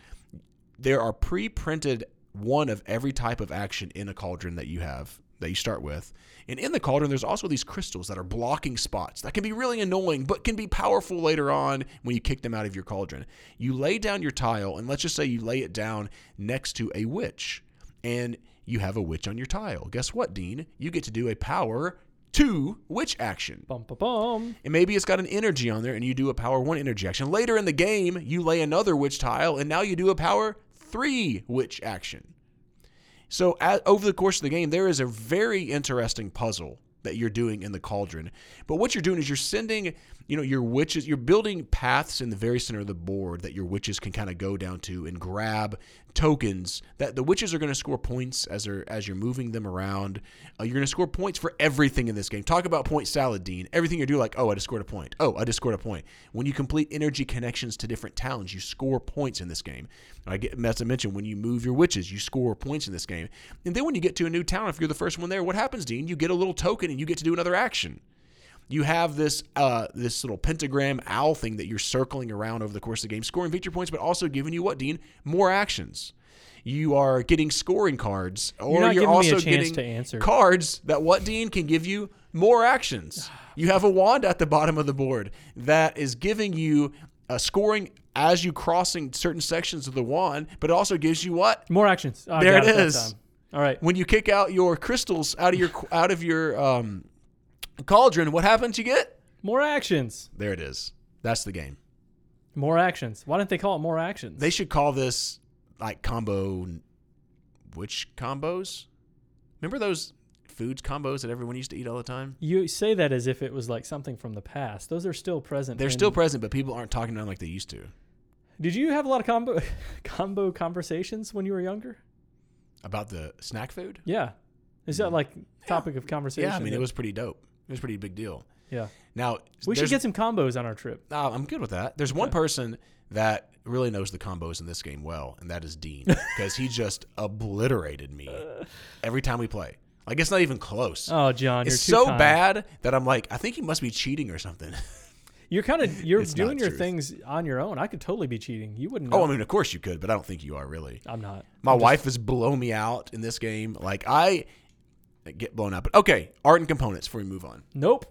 There are pre-printed one of every type of action in a cauldron that you have that you start with and in the cauldron there's also these crystals that are blocking spots that can be really annoying but can be powerful later on when you kick them out of your cauldron you lay down your tile and let's just say you lay it down next to a witch and you have a witch on your tile. Guess what, Dean? You get to do a power two witch action. Bum, bum, bum. And maybe it's got an energy on there and you do a power one energy action. Later in the game, you lay another witch tile and now you do a power three witch action. So, at, over the course of the game, there is a very interesting puzzle that you're doing in the cauldron. But what you're doing is you're sending, you know, your witches, you're building paths in the very center of the board that your witches can kind of go down to and grab tokens that the witches are going to score points as they're as you're moving them around. Uh, you're going to score points for everything in this game. Talk about point salad, Dean. Everything you do, like, oh, I just scored a point. Oh, I just scored a point. When you complete energy connections to different towns, you score points in this game. I get, as I mentioned, when you move your witches, you score points in this game. And then when you get to a new town, if you're the first one there, what happens, Dean? You get a little token and you get to do another action you have this uh, this little pentagram owl thing that you're circling around over the course of the game, scoring victory points, but also giving you what, Dean? More actions. You are getting scoring cards, or You're you're giving me a also getting to answer. cards that what Dean can give you more actions. You have a wand at the bottom of the board that is giving you a scoring as you crossing certain sections of the wand, but it also gives you what More actions. I There it is. All right. when you kick out your crystals out of your out of your um, cauldron. What happens? You get More actions. there. It is. That's the game. More actions. Why didn't they call it more actions? They should call this like combo. Which combos? Remember those foods combos that everyone used to eat all the time? you say that as if it was like something from the past. Those are still present. They're still present, but people aren't talking about them like they used to. Did you have a lot of combo combo conversations when you were younger? About the snack food? Yeah. Is that mm. like topic of conversation? Yeah, I mean it was pretty dope. It was a pretty big deal. Yeah. Now We should get some combos on our trip. Uh, I'm good with that. There's one person that really knows the combos in this game well, and that is Dean, because he just obliterated me every time we play. Like it's not even close. Oh, John, it's you're so kind. bad that I'm like, I think he must be cheating or something. You're kind of you're It's doing your truth. things on your own. I could totally be cheating. You wouldn't. Know. oh, I mean, of course you could, but I don't think you are really. I'm not. My I'm just- wife has blown me out in this game. Like I get blown up. But okay, art and components before we move on. Nope.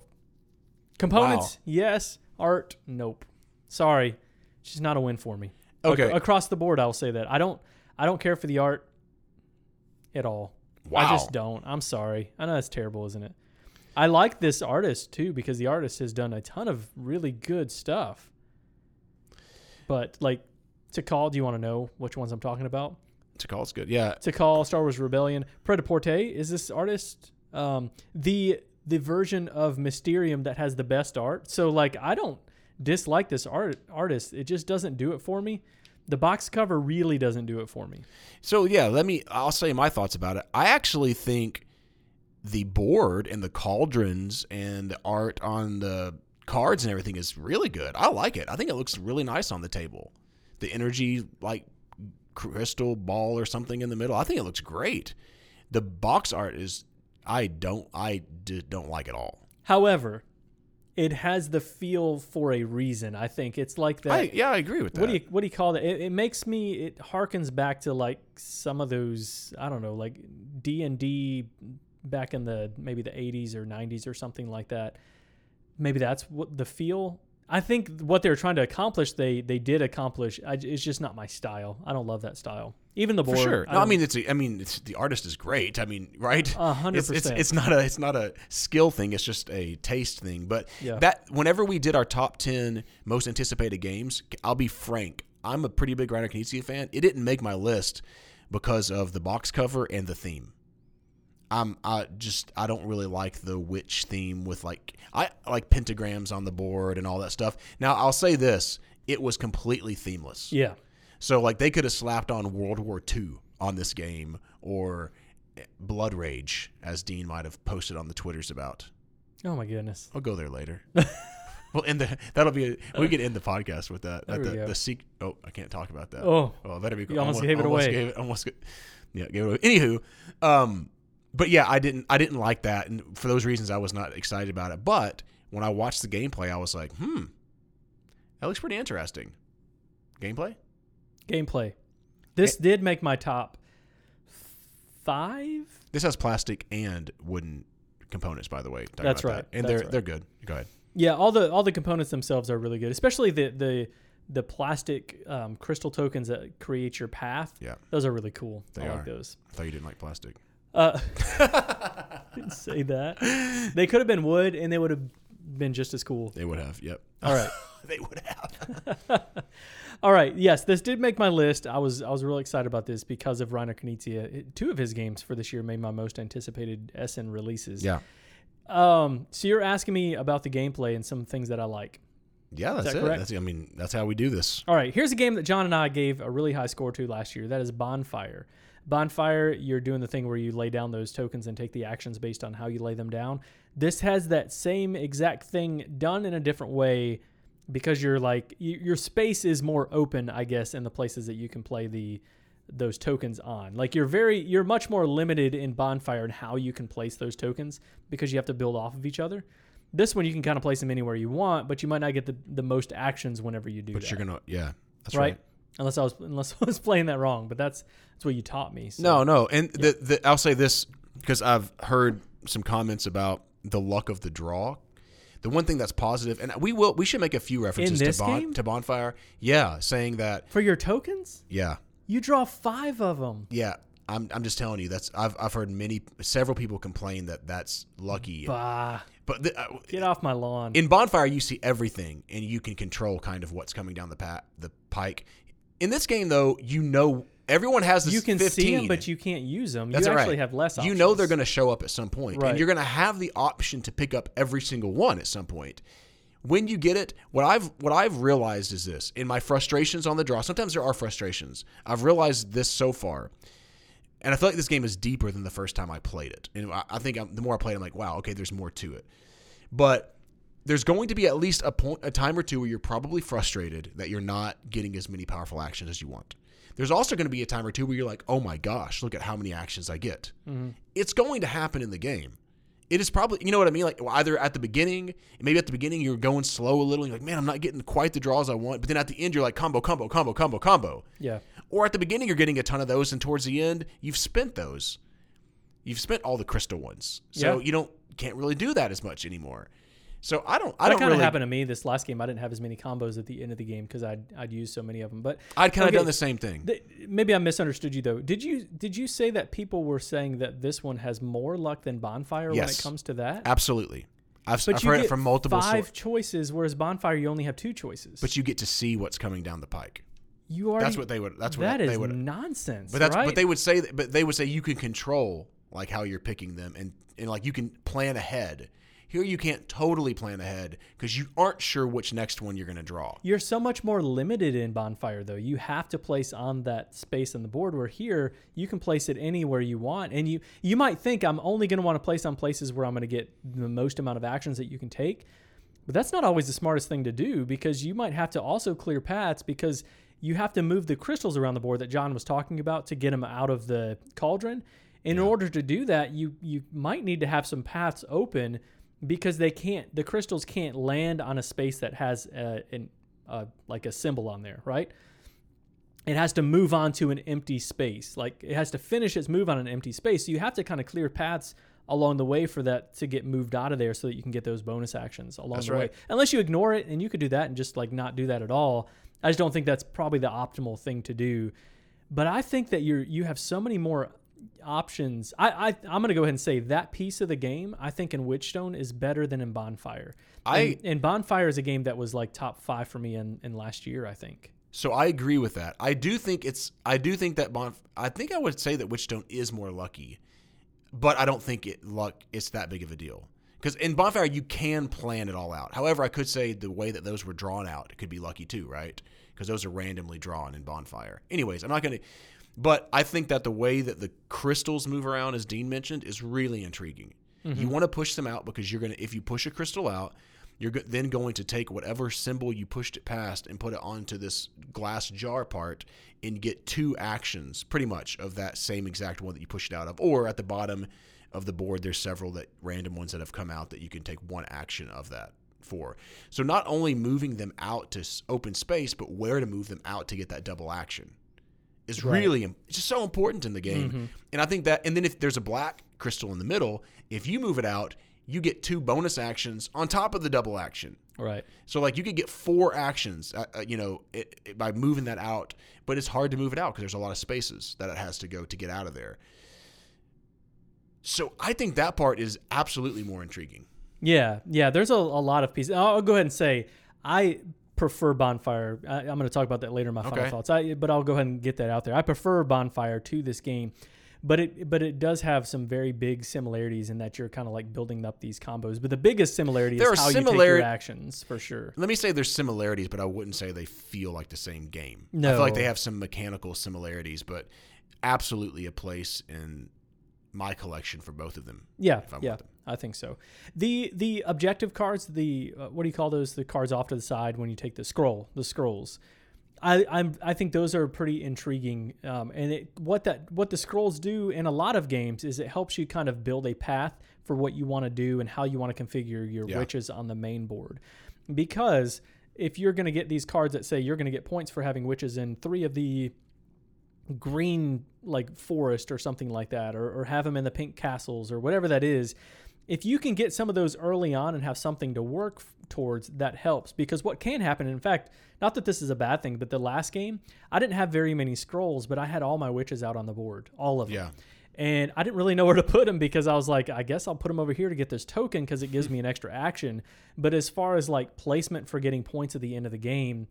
Components, Wow. yes. Art, nope. Sorry, just not a win for me. Okay. Ac- across the board, I'll say that. I don't. I don't care for the art at all. Wow. I just don't. I'm sorry. I know that's terrible, isn't it? I like this artist too because the artist has done a ton of really good stuff. But like, to call, do you want to know which ones I'm talking about? To call it's good. Yeah. to call Star Wars Rebellion. Pretaporte is this artist um, the the version of Mysterium that has the best art. So like I don't dislike this art artist. It just doesn't do it for me. The box cover really doesn't do it for me. So yeah, let me. I'll say my thoughts about it. I actually think the board and the cauldrons and the art on the cards and everything is really good. I like it. I think it looks really nice on the table. The energy like crystal ball or something in the middle. I think it looks great. The box art is. I don't. I d- don't like it all. However, it has the feel for a reason. I think it's like that. I, yeah, I agree with that. what do you what do you call that? It, it makes me it harkens back to like some of those I don't know like D and D back in the maybe the 80s or 90s or something like that. Maybe that's what the feel. I think what they're trying to accomplish they they did accomplish. I, it's just not my style. I don't love that style. Even the For board. sure. No, I mean it's. A, I mean it's the artist is great. I mean, right? A hundred It's, it's, percent. it's not a it's not a skill thing. It's just a taste thing. But Yeah. that whenever we did our top ten most anticipated games, I'll be frank. I'm a pretty big Reiner Knizia fan. It didn't make my list because of the box cover and the theme. I'm I just I don't really like the witch theme with like I like pentagrams on the board and all that stuff. Now I'll say this: it was completely themeless. yeah. So like they could have slapped on World War II on this game or Blood Rage, as Dean might have posted on the Twitters about. Oh my goodness. I'll go there later. well, in the that'll be a, we can end the podcast with that. There that the, go. the seek. Oh, I can't talk about that. Oh, Oh, that'd be cool. You almost gave it away. Gave it, almost, yeah, gave it away. Anywho, um, but yeah, I didn't, I didn't like that, and for those reasons, I was not excited about it. But when I watched the gameplay, I was like, hmm, that looks pretty interesting. Gameplay? gameplay. This did make my top five. This has plastic and wooden components, by the way. That's right. that. and That's they're right. they're good. Go ahead. Yeah, all the all the components themselves are really good, especially the the the plastic um, crystal tokens that create your path. Yeah. those are really cool. They I are. like those. I thought you didn't like plastic. Uh, didn't say that. They could have been wood, and they would have been just as cool. They would have. Yep. All right. they would have. All right. Yes, this did make my list. I was I was really excited about this because of Reiner Knizia. Two of his games for this year made my most anticipated SN releases. Yeah. Um. So you're asking me about the gameplay and some things that I like. Yeah, that's that it. correct? That's, I mean, that's how we do this. All right. Here's a game that John and I gave a really high score to last year. That is Bonfire. Bonfire, you're doing the thing where you lay down those tokens and take the actions based on how you lay them down. This has that same exact thing done in a different way because you're like your space is more open, I guess, in the places that you can play the those tokens on. Like you're very you're much more limited in Bonfire and how you can place those tokens because you have to build off of each other. This one you can kind of place them anywhere you want, but you might not get the, the most actions whenever you do But that you're gonna, yeah, that's right? right. Unless I was unless I was playing that wrong, but that's that's what you taught me. So. No, no, and the, the I'll say this because I've heard some comments about the luck of the draw. The one thing that's positive, and we will, we should make a few references to, bon, to bonfire. Yeah, saying that. for your tokens, Yeah, you draw five of them. yeah. I'm, I'm just telling you that's I've, I've heard many several people complain that that's lucky, Bah, but the, uh, get off my lawn. in bonfire you see everything and you can control kind of what's coming down the pat the pike. In this game though, you know everyone has this. you can 15. see them, but you can't use them. That's you actually right. have less. You know they're going to show up at some point, Right. and you're going to have the option to pick up every single one at some point. When you get it, what I've what I've realized is this: in my frustrations on the draw, sometimes there are frustrations. I've realized this so far, and I feel like this game is deeper than the first time I played it. And I, I think I'm, the more I play it, I'm like, wow, okay, there's more to it. But there's going to be at least a point, a time or two where you're probably frustrated that you're not getting as many powerful actions as you want. There's also going to be a time or two where you're like, oh my gosh, look at how many actions I get. Mm-hmm. It's going to happen in the game. It is probably, you know what I mean? Like either at the beginning, maybe at the beginning you're going slow a little. And you're like, man, I'm not getting quite the draws I want. But then at the end, you're like, combo, combo, combo, combo, combo. Yeah, Or at the beginning, you're getting a ton of those, and towards the end, you've spent those. You've spent all the crystal ones, so Yeah. you don't can't really do that as much anymore. So I don't. I that don't kind of really. happened to me this last game. I didn't have as many combos at the end of the game because I'd I'd used so many of them. But I'd kind of Okay. done the same thing. th- maybe I misunderstood you though. Did you did you say that people were saying that this one has more luck than Bonfire when it comes to that? Absolutely, I've, But I've heard it from multiple five choices, whereas Bonfire you only have two choices. But you get to see what's coming down the pike. you already That's what they would. That's what that they is would. nonsense. But that's right? but they would say that, but they would say you can control like how you're picking them and and like you can plan ahead. Here you can't totally plan ahead because you aren't sure which next one you're going to draw. You're so much more limited in Bonfire, though. You have to place on that space on the board. Where here, you can place it anywhere you want, and you you might think I'm only going to want to place on places where I'm going to get the most amount of actions that you can take, but that's not always the smartest thing to do because you might have to also clear paths because you have to move the crystals around the board that John was talking about to get them out of the cauldron. In order to do that, you you might need to have some paths open because they can't the crystals can't land on a space that has uh, an uh, like a symbol on there, right? It has to move on to an empty space. Like it has to finish its move on an empty space. So you have to kind of clear paths along the way for that to get moved out of there so that you can get those bonus actions along That's the way. Unless you ignore it and you could do that and just like not do that at all. I just don't think that's probably the optimal thing to do. But I think that you're you have so many more options. I, I I'm gonna go ahead and say that piece of the game I think in Witchstone is better than in Bonfire. I- and, and Bonfire is a game that was like top five for me in, in last year. I think. So I agree with that. I do think it's. I do think that Bonf. I think I would say that Witchstone is more lucky, but I don't think it luck. It's that big of a deal Because in Bonfire, you can plan it all out. However, I could say the way that those were drawn out, could be lucky too, right? Because those are randomly drawn in Bonfire. Anyways, I'm not going to. But I think that the way that the crystals move around, as Dean mentioned, is really intriguing. You mm-hmm. want to push them out because you're going to, if you push a crystal out, you're go- then going to take whatever symbol you pushed it past and put it onto this glass jar part and get two actions, pretty much, of that same exact one that you pushed it out of. Or at the bottom of the board, there's several that random ones that have come out that you can take one action of that for. So not only moving them out to open space, but where to move them out to get that double action is Right. really it's just so important in the game. And I think that and then if there's a black crystal in the middle, if you move it out, you get two bonus actions on top of the double action. Right. So like you could get four actions, uh, uh, you know, it, it- by moving that out. But it's hard to move it out because there's a lot of spaces that it has to go to get out of there. So I think that part is absolutely more intriguing. Yeah, yeah. There's a, a lot of pieces. I'll, I'll go ahead and say I prefer Bonfire. I, I'm going to talk about that later in my final thoughts. I, but I'll go ahead and get that out there. I prefer Bonfire to this game, but it but it does have some very big similarities in that you're kind of like building up these combos. But the biggest similarity There is are how you take similar- your actions for sure. Let me say there's similarities, but I wouldn't say they feel like the same game. I No. feel like they have some mechanical similarities, but absolutely a place in my collection for both of them. Yeah, if I yeah, want them. I think so. The the objective cards, the uh, what do you call those? The cards off to the side when you take the scroll, the scrolls. I I'm I think those are pretty intriguing. Um, and it, what that what the scrolls do in a lot of games is it helps you kind of build a path for what you want to do and how you want to configure your Yeah. witches on the main board. Because if you're going to get these cards that say you're going to get points for having witches in three of the green like forest or something like that or, or have them in the pink castles or whatever that is if you can get some of those early on and have something to work f- towards that helps because what can happen in fact not that this is a bad thing but the last game i didn't have very many scrolls but i had all my witches out on the board all of them Yeah. and I didn't really know where to put them because I was like, I guess I'll put them over here to get this token because it gives me an extra action. But as far as like placement for getting points at the end of the game,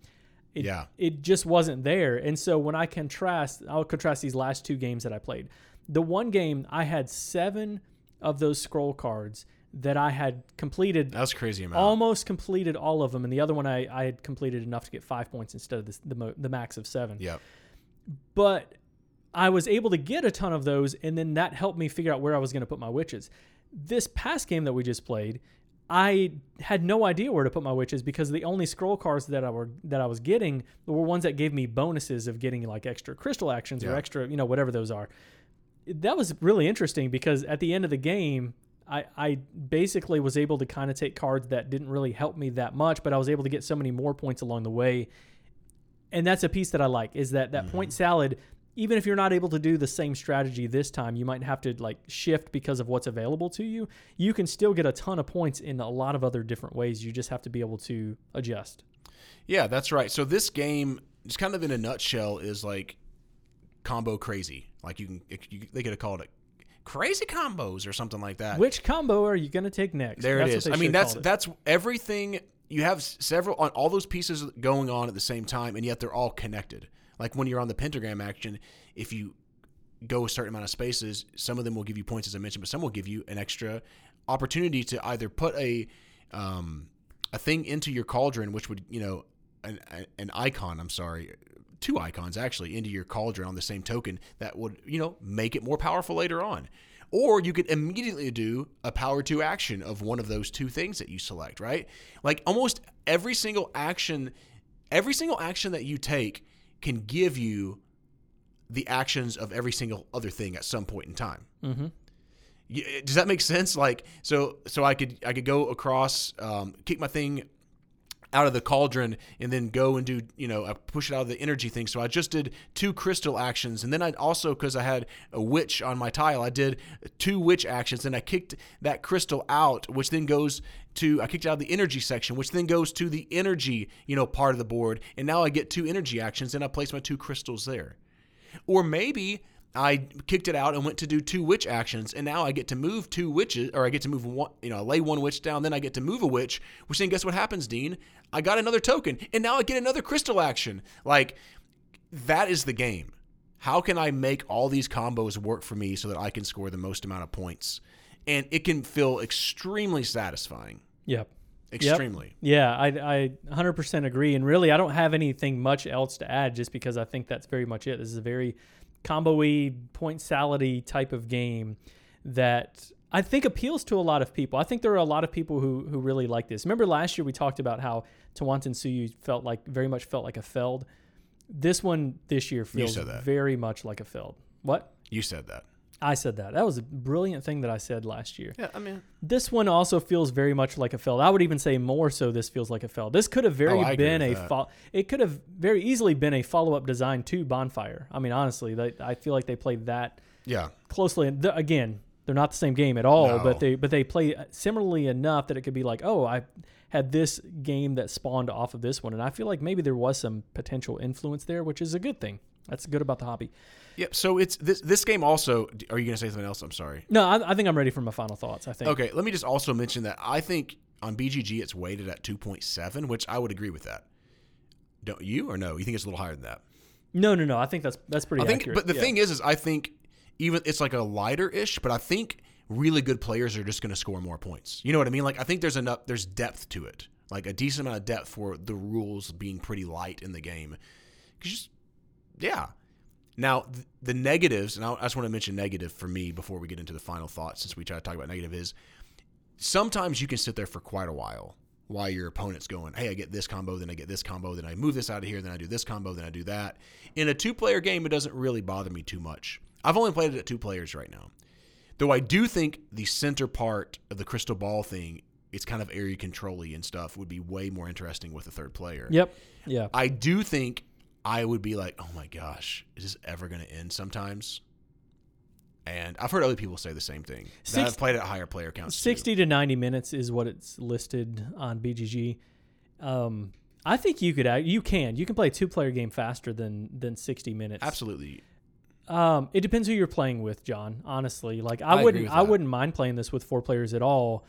it, Yeah. it just wasn't there. And so when I contrast, I'll contrast these last two games that I played. The one game I had seven of those scroll cards that I had completed, That was crazy amount. almost completed all of them, and the other one I, I had completed enough to get five points instead of the the, mo- the max of seven yeah. but I was able to get a ton of those, and then that helped me figure out where I was going to put my witches. This past game that we just played, I had no idea where to put my witches because the only scroll cards that I were that I was getting were ones that gave me bonuses of getting like extra crystal actions or extra, you know, whatever those are. That was really interesting because at the end of the game, I, I basically was able to kind of take cards that didn't really help me that much, but I was able to get so many more points along the way and that's a piece that I like is that that Mm-hmm. point salad. Even if you're not able to do the same strategy this time, you might have to like shift because of what's available to you. You can still get a ton of points in a lot of other different ways. You just have to be able to adjust. Yeah, that's right. So this game, just kind of in a nutshell, is like combo crazy. Like you can, you, they could have called it crazy combos or something like that. Which combo are you going to take next? There That's it is. I mean, that's that's everything. You have several on all those pieces going on at the same time, and yet they're all connected. Like when you're on the pentagram action, if you go a certain amount of spaces, some of them will give you points, as I mentioned, but some will give you an extra opportunity to either put a um, a thing into your cauldron, which would you know an an icon. I'm sorry. Two icons actually into your cauldron on the same token that would, you know, make it more powerful later on. Or you could immediately do a power two action of one of those two things that you select, right? Like almost every single action, every single action that you take can give you the actions of every single other thing at some point in time. Mm-hmm. Does that make sense? Like, so, so I could, I could go across, um, kick my thing out of the cauldron and then go and do, you know, I push it out of the energy thing. So I just did two crystal actions. And then I also, because I had a witch on my tile, I did two witch actions. And I kicked that crystal out, which then goes to, I kicked out of the energy section, which then goes to the energy, you know, part of the board. And now I get two energy actions. and I place my two crystals there. Or maybe I kicked it out and went to do two witch actions, and now I get to move two witches, or I get to move one, you know, I lay one witch down, then I get to move a witch, which then guess what happens, Dean? I got another token, and now I get another crystal action. Like, that is the game. How can I make all these combos work for me so that I can score the most amount of points? and it can feel extremely satisfying. Yep. Extremely. Yeah, I, I 100% agree. And really, I don't have anything much else to add just because I think that's very much it. This is a very combo y, point salady type of game that I think appeals to a lot of people. I think there are a lot of people who, who really like this. Remember last year we talked about how Tawantinsuyu felt like very much felt like a Feld. This one this year feels very much like a Feld. What? You said that. I said that. That was a brilliant thing that I said last year. Yeah, I mean, This one also feels very much like a Feld. I would even say more so. This feels like a Feld. This could have very Oh, been a fo- it could have very easily been a follow up design to Bonfire. I mean, honestly, they, I feel like they played that yeah. closely. And th- again, they're not the same game at all, No. but they but they play uh, similarly enough that it could be like, oh, I had this game that spawned off of this one, and I feel like maybe there was some potential influence there, which is a good thing. That's good about the hobby. Yep. So it's this this game also. Are you going to say something else? I'm sorry. No, I, I think I'm ready for my final thoughts. I think. Okay. Let me just also mention that I think on BGG it's weighted at 2.7, which I would agree with that. Don't you or no? You think it's a little higher than that? No, no, no. I think that's that's pretty I think, accurate. but the Yeah. thing is, is I think even it's like a lighter ish, but I think really good players are just going to score more points. You know what I mean? Like I think there's enough, there's depth to it, like a decent amount of depth for the rules being pretty light in the game. just yeah. Now th- the negatives, and I I just want to mention negative for me before we get into the final thoughts, since we try to talk about negative is sometimes you can sit there for quite a while while your opponent's going, hey, I get this combo, then I get this combo, then I move this out of here, then I do this combo, then I do that. In a two player game, it doesn't really bother me too much. I've only played it at two players right now. Though I do think the center part of the crystal ball thing, it's kind of area control and stuff, would be way more interesting with a third player. Yep. Yeah. I do think I would be like, oh my gosh, is this ever going to end sometimes? And I've heard other people say the same thing. Six- have played at higher player counts. too. 60 to 90 minutes is what it's listed on BGG. Um, I think you could you can you can play a two player game faster than than 60 minutes. Absolutely. Um, it depends who you're playing with, John. Honestly, like I I, wouldn't I that. wouldn't mind playing this with four players at all.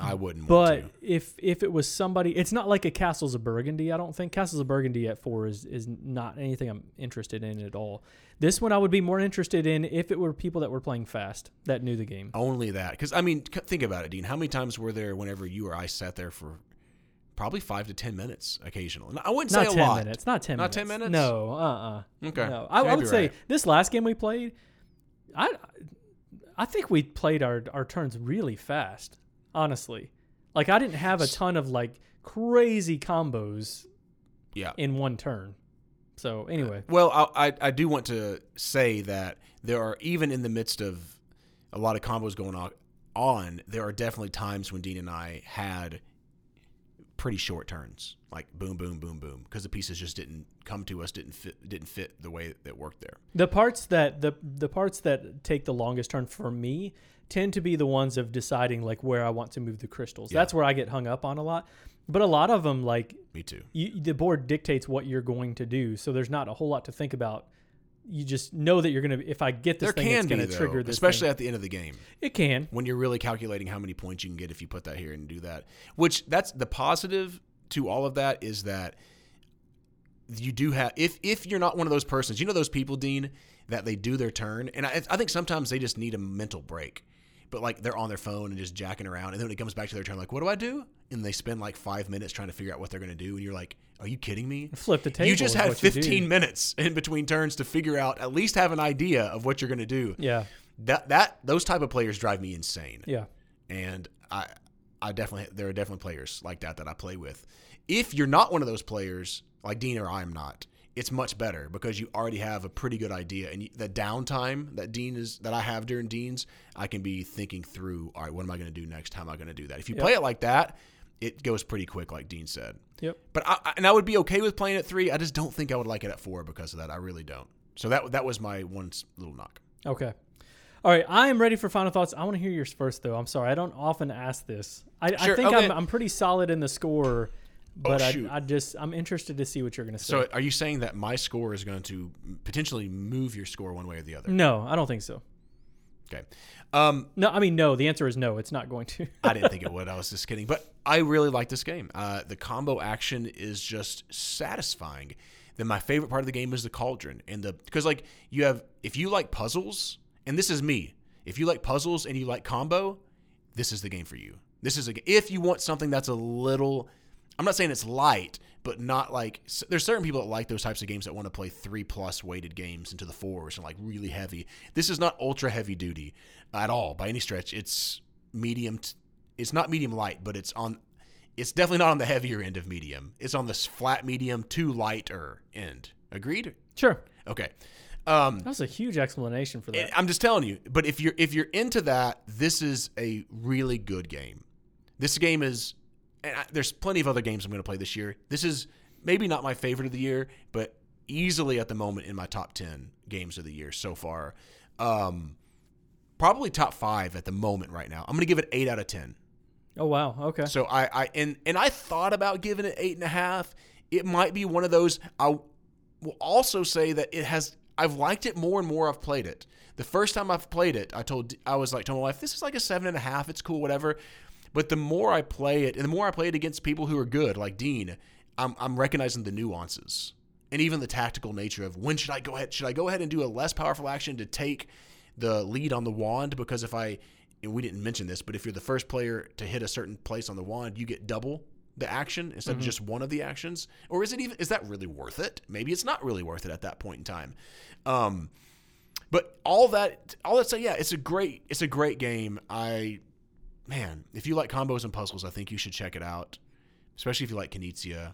I wouldn't But if if it was somebody, it's not like a Castles of Burgundy. I don't think Castles of Burgundy at four is is not anything I'm interested in at all. This one I would be more interested in if it were people that were playing fast that knew the game. Only that. Because, I mean, think about it, Dean. How many times were there whenever you or I sat there for probably five to 10 minutes occasionally? I wouldn't Not say a ten lot. minutes. Not ten. Not minutes. 10 minutes? No. Uh. uh Okay. No. I, I would say right. this last game we played, I I think we played our our turns really fast. Honestly, like I didn't have a ton of like crazy combos Yeah. in one turn. So anyway, Well, I, I I do want to say that there are even in the midst of a lot of combos going on, on there are definitely times when Dean and I had pretty short turns, like boom, boom, boom, boom, because the pieces just didn't come to us, didn't fit, didn't fit the way that worked there. the parts that the the parts that take the longest turn for me tend to be the ones of deciding like where I want to move the crystals. Yeah. That's where I get hung up on a lot. But a lot of them like Me too. you, the board dictates what you're going to do, so there's not a whole lot to think about. You just know that you're gonna. If I get this There thing, can it's be gonna though, trigger this. especially thing. at the end of the game. it can. when you're really calculating how many points you can get if you put that here and do that. Which that's the positive to all of that is that you do have if if you're not one of those persons, you know those people, Dean, that they do their turn, and I, I think sometimes they just need a mental break. But like they're on their phone and just jacking around, and then when it comes back to their turn, like, what do I do? And they spend like five minutes trying to figure out what they're going to do, and you're like, are you kidding me? Flip the table. You just had what you do. 15 minutes in between turns to figure out, at least have an idea of what you're going to do. Yeah, That that those type of players drive me insane yeah, and I I definitely there are definitely players like that that I play with. If you're not one of those players, like Dean or I'm not, it's much better because you already have a pretty good idea, and the downtime that Dean is that I have during Dean's, I can be thinking through. All right, what am I going to do next? How am I going to do that? If you Yep. play it like that, it goes pretty quick, like Dean said. yep. But I, and I would be okay with playing at three. I just don't think I would like it at four because of that. I really don't. So that that was my one little knock. Okay. All right, I am ready for final thoughts. I want to hear yours first, though. I'm sorry, I don't often ask this. I, I think okay. I'm, I'm pretty solid in the score, oh, but shoot. I, I just I'm interested to see what you're going to say. So are you saying that my score is going to potentially move your score one way or the other? no, I don't think so. Okay. Um, No, I mean no. The answer is no. It's not going to. I didn't think it would. I was just kidding. But I really like this game. Uh, the combo action is just satisfying. Then my favorite part of the game is the cauldron and the because like you have if you like puzzles and this is me if you like puzzles and you like combo this is the game for you. This is a if you want something that's a little. I'm not saying it's light, but not like there's certain people that like those types of games that want to play three plus weighted games into the fours and like really heavy. This is not ultra heavy duty at all by any stretch. It's medium. T- it's not medium light, but it's on. It's definitely not on the heavier end of medium. It's on this flat medium to lighter end. Agreed? Sure. Okay. Um, That was a huge explanation for that. I'm just telling you. But if you're if you're into that, this is a really good game. This game is. And I, there's plenty of other games I'm going to play this year. This is maybe not my favorite of the year, but easily at the moment in my top ten games of the year so far. Um, probably top five at the moment right now. I'm going to give it eight out of ten. oh wow. Okay. So I, I and and I thought about giving it eight and a half. It might be one of those. I will also say that it has. I've liked it more and more. I've played it. The first time I've played it, I told I was like, told my wife, this is like a seven and a half. It's cool, whatever. But the more I play it, and the more I play it against people who are good, like Dean, I'm I'm recognizing the nuances and even the tactical nature of when should I go ahead? Should I go ahead and do a less powerful action to take the lead on the wand? Because if I and we didn't mention this, but if you're the first player to hit a certain place on the wand, you get double the action instead of just one of the actions. Or is it even is that really worth it? Maybe it's not really worth it at that point in time. Um, but all that all that say, yeah, it's a great it's a great game. I man, if you like combos and puzzles, I think you should check it out. Especially if you like Knizia.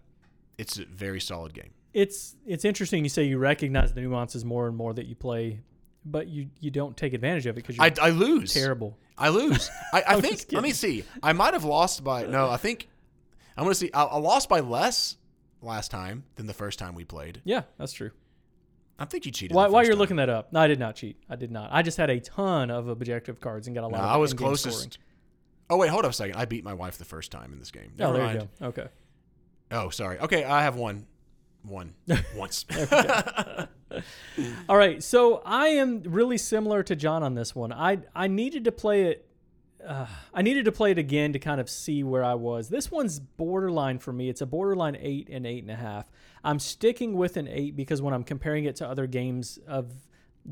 It's a very solid game. it's it's interesting you say you recognize the nuances more and more that you play, but you you don't take advantage of it because you're I, I lose. terrible. I lose. I, I think. Let me see. I might have lost by no. I think I'm gonna see. I, I lost by less last time than the first time we played. Yeah, that's true. I think you cheated. Why, while you're time. looking that up, no, I did not cheat. I did not. I just had a ton of objective cards and got a lot. No, of I was closest. scoring. Oh wait, hold up a second. I beat my wife the first time in this game. Oh, Never there mind. you go. Okay. Oh, sorry. Okay, I have one. One once. All right, so I am really similar to John on this one. I I needed to play it. Uh, I needed to play it again to kind of see where I was. This one's borderline for me. It's a borderline eight and eight and a half. I'm sticking with an eight because when I'm comparing it to other games of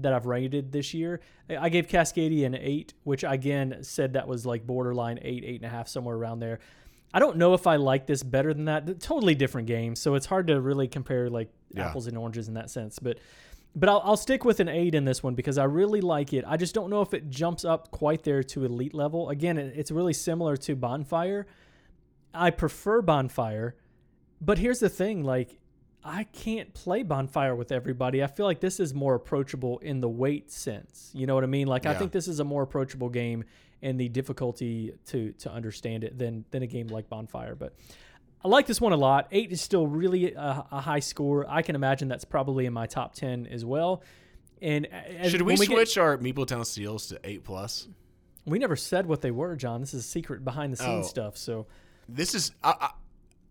that I've rated this year, I gave Cascadia an eight, which again said that was like borderline eight, eight and a half, somewhere around there. I don't know if I like this better than that. They're totally different games, so it's hard to really compare like Yeah. apples and oranges in that sense. But but I'll, I'll stick with an eight in this one because I really like it. I just don't know if it jumps up quite there to elite level. Again, it, it's really similar to Bonfire. I prefer Bonfire, but here's the thing: like I can't play Bonfire with everybody. I feel like this is more approachable in the weight sense. You know what I mean? Like I think this is a more approachable game and the difficulty to to understand it than than a game like Bonfire. But I like this one a lot. Eight is still really a, a high score. I can imagine that's probably in my top ten as well. And as, Should we get- switch our Meepletown Seals to eight plus? we never said what they were, John. This is secret behind the scenes Oh. stuff. So This is. I, I,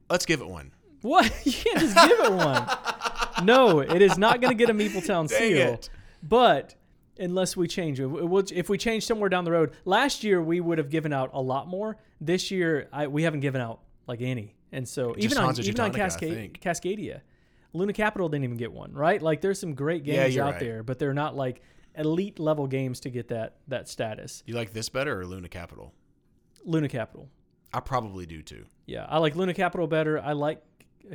let's give it one. What? You can't just give it one. No, it is not going to get a Meepletown Dang seal. it. But unless we change it, we'll, if we change somewhere down the road, last year we would have given out a lot more. This year I, we haven't given out like any, and so even on Hansa even on Cascade. Cascadia, Luna Capital didn't even get one. Right? Like there's some great games you're out right. there, but they're not like elite level games to get that that status. You like this better or Luna Capital? Luna Capital. I probably do too. Yeah, I like Luna Capital better. I like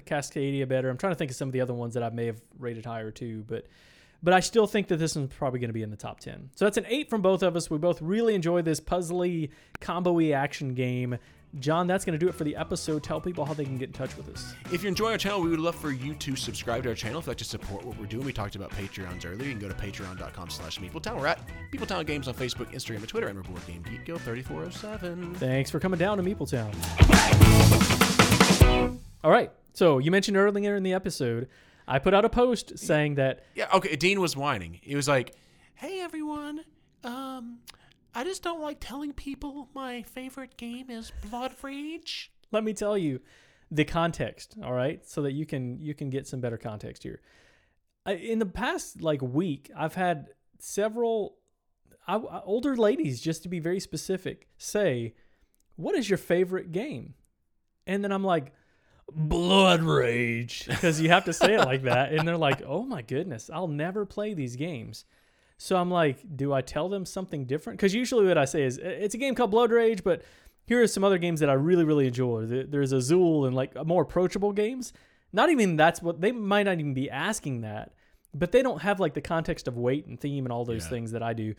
Cascadia better. I'm trying to think of some of the other ones that I may have rated higher too, but but I still think that this one's probably going to be in the top 10. So that's an 8 from both of us. We both really enjoy this puzzly combo-y action game. John, that's going to do it for the episode. Tell people how they can get in touch with us. If you're enjoying our channel, we would love for you to subscribe to our channel if you'd like to support what we're doing. We talked about Patreons earlier. You can go to patreon.com slash Meepletown. We're at Meepletown Games on Facebook, Instagram, and Twitter, and we're Board Game Geek Go 3407. Thanks for coming down to Meepletown. All right. So you mentioned earlier in the episode, I put out a post saying that Yeah, okay. Dean was whining. He was like, "Hey everyone, um, I just don't like telling people my favorite game is Blood Rage." let me tell you the context all right so that you can you can get some better context here I, in the past like week i've had several I, I- older ladies just to be very specific say what is your favorite game and then i'm like blood rage because you have to say it like that and they're like oh my goodness i'll never play these games So I'm like, do I tell them something different? Because usually what I say is, it's a game called Blood Rage, but here are some other games that I really, really enjoy. There's Azul and like more approachable games. Not even that's what they might not even be asking that, but they don't have like the context of weight and theme and all those Yeah. things that I do.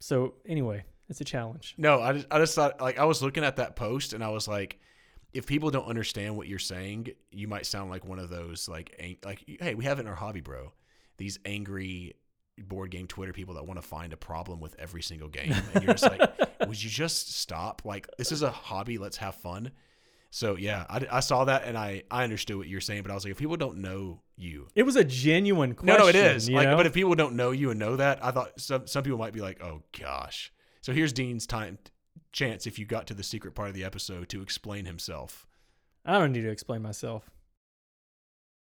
So anyway, it's a challenge. No, I just, I just thought like I was looking at that post and I was like, if people don't understand what you're saying, you might sound like one of those like ang- like hey, we have it in our hobby, bro. These angry board game Twitter people that want to find a problem with every single game, and you're just like, would you just stop? Like this is a hobby. Let's have fun. So yeah, I, I saw that and I I understood what you're saying, but I was like, if people don't know you, It was a genuine question. no, no, it is. Like, know? but if people don't know you and know that, I thought some some people might be like, "Oh gosh." So here's Dean's time chance if you got to the secret part of the episode to explain himself. I don't need to explain myself.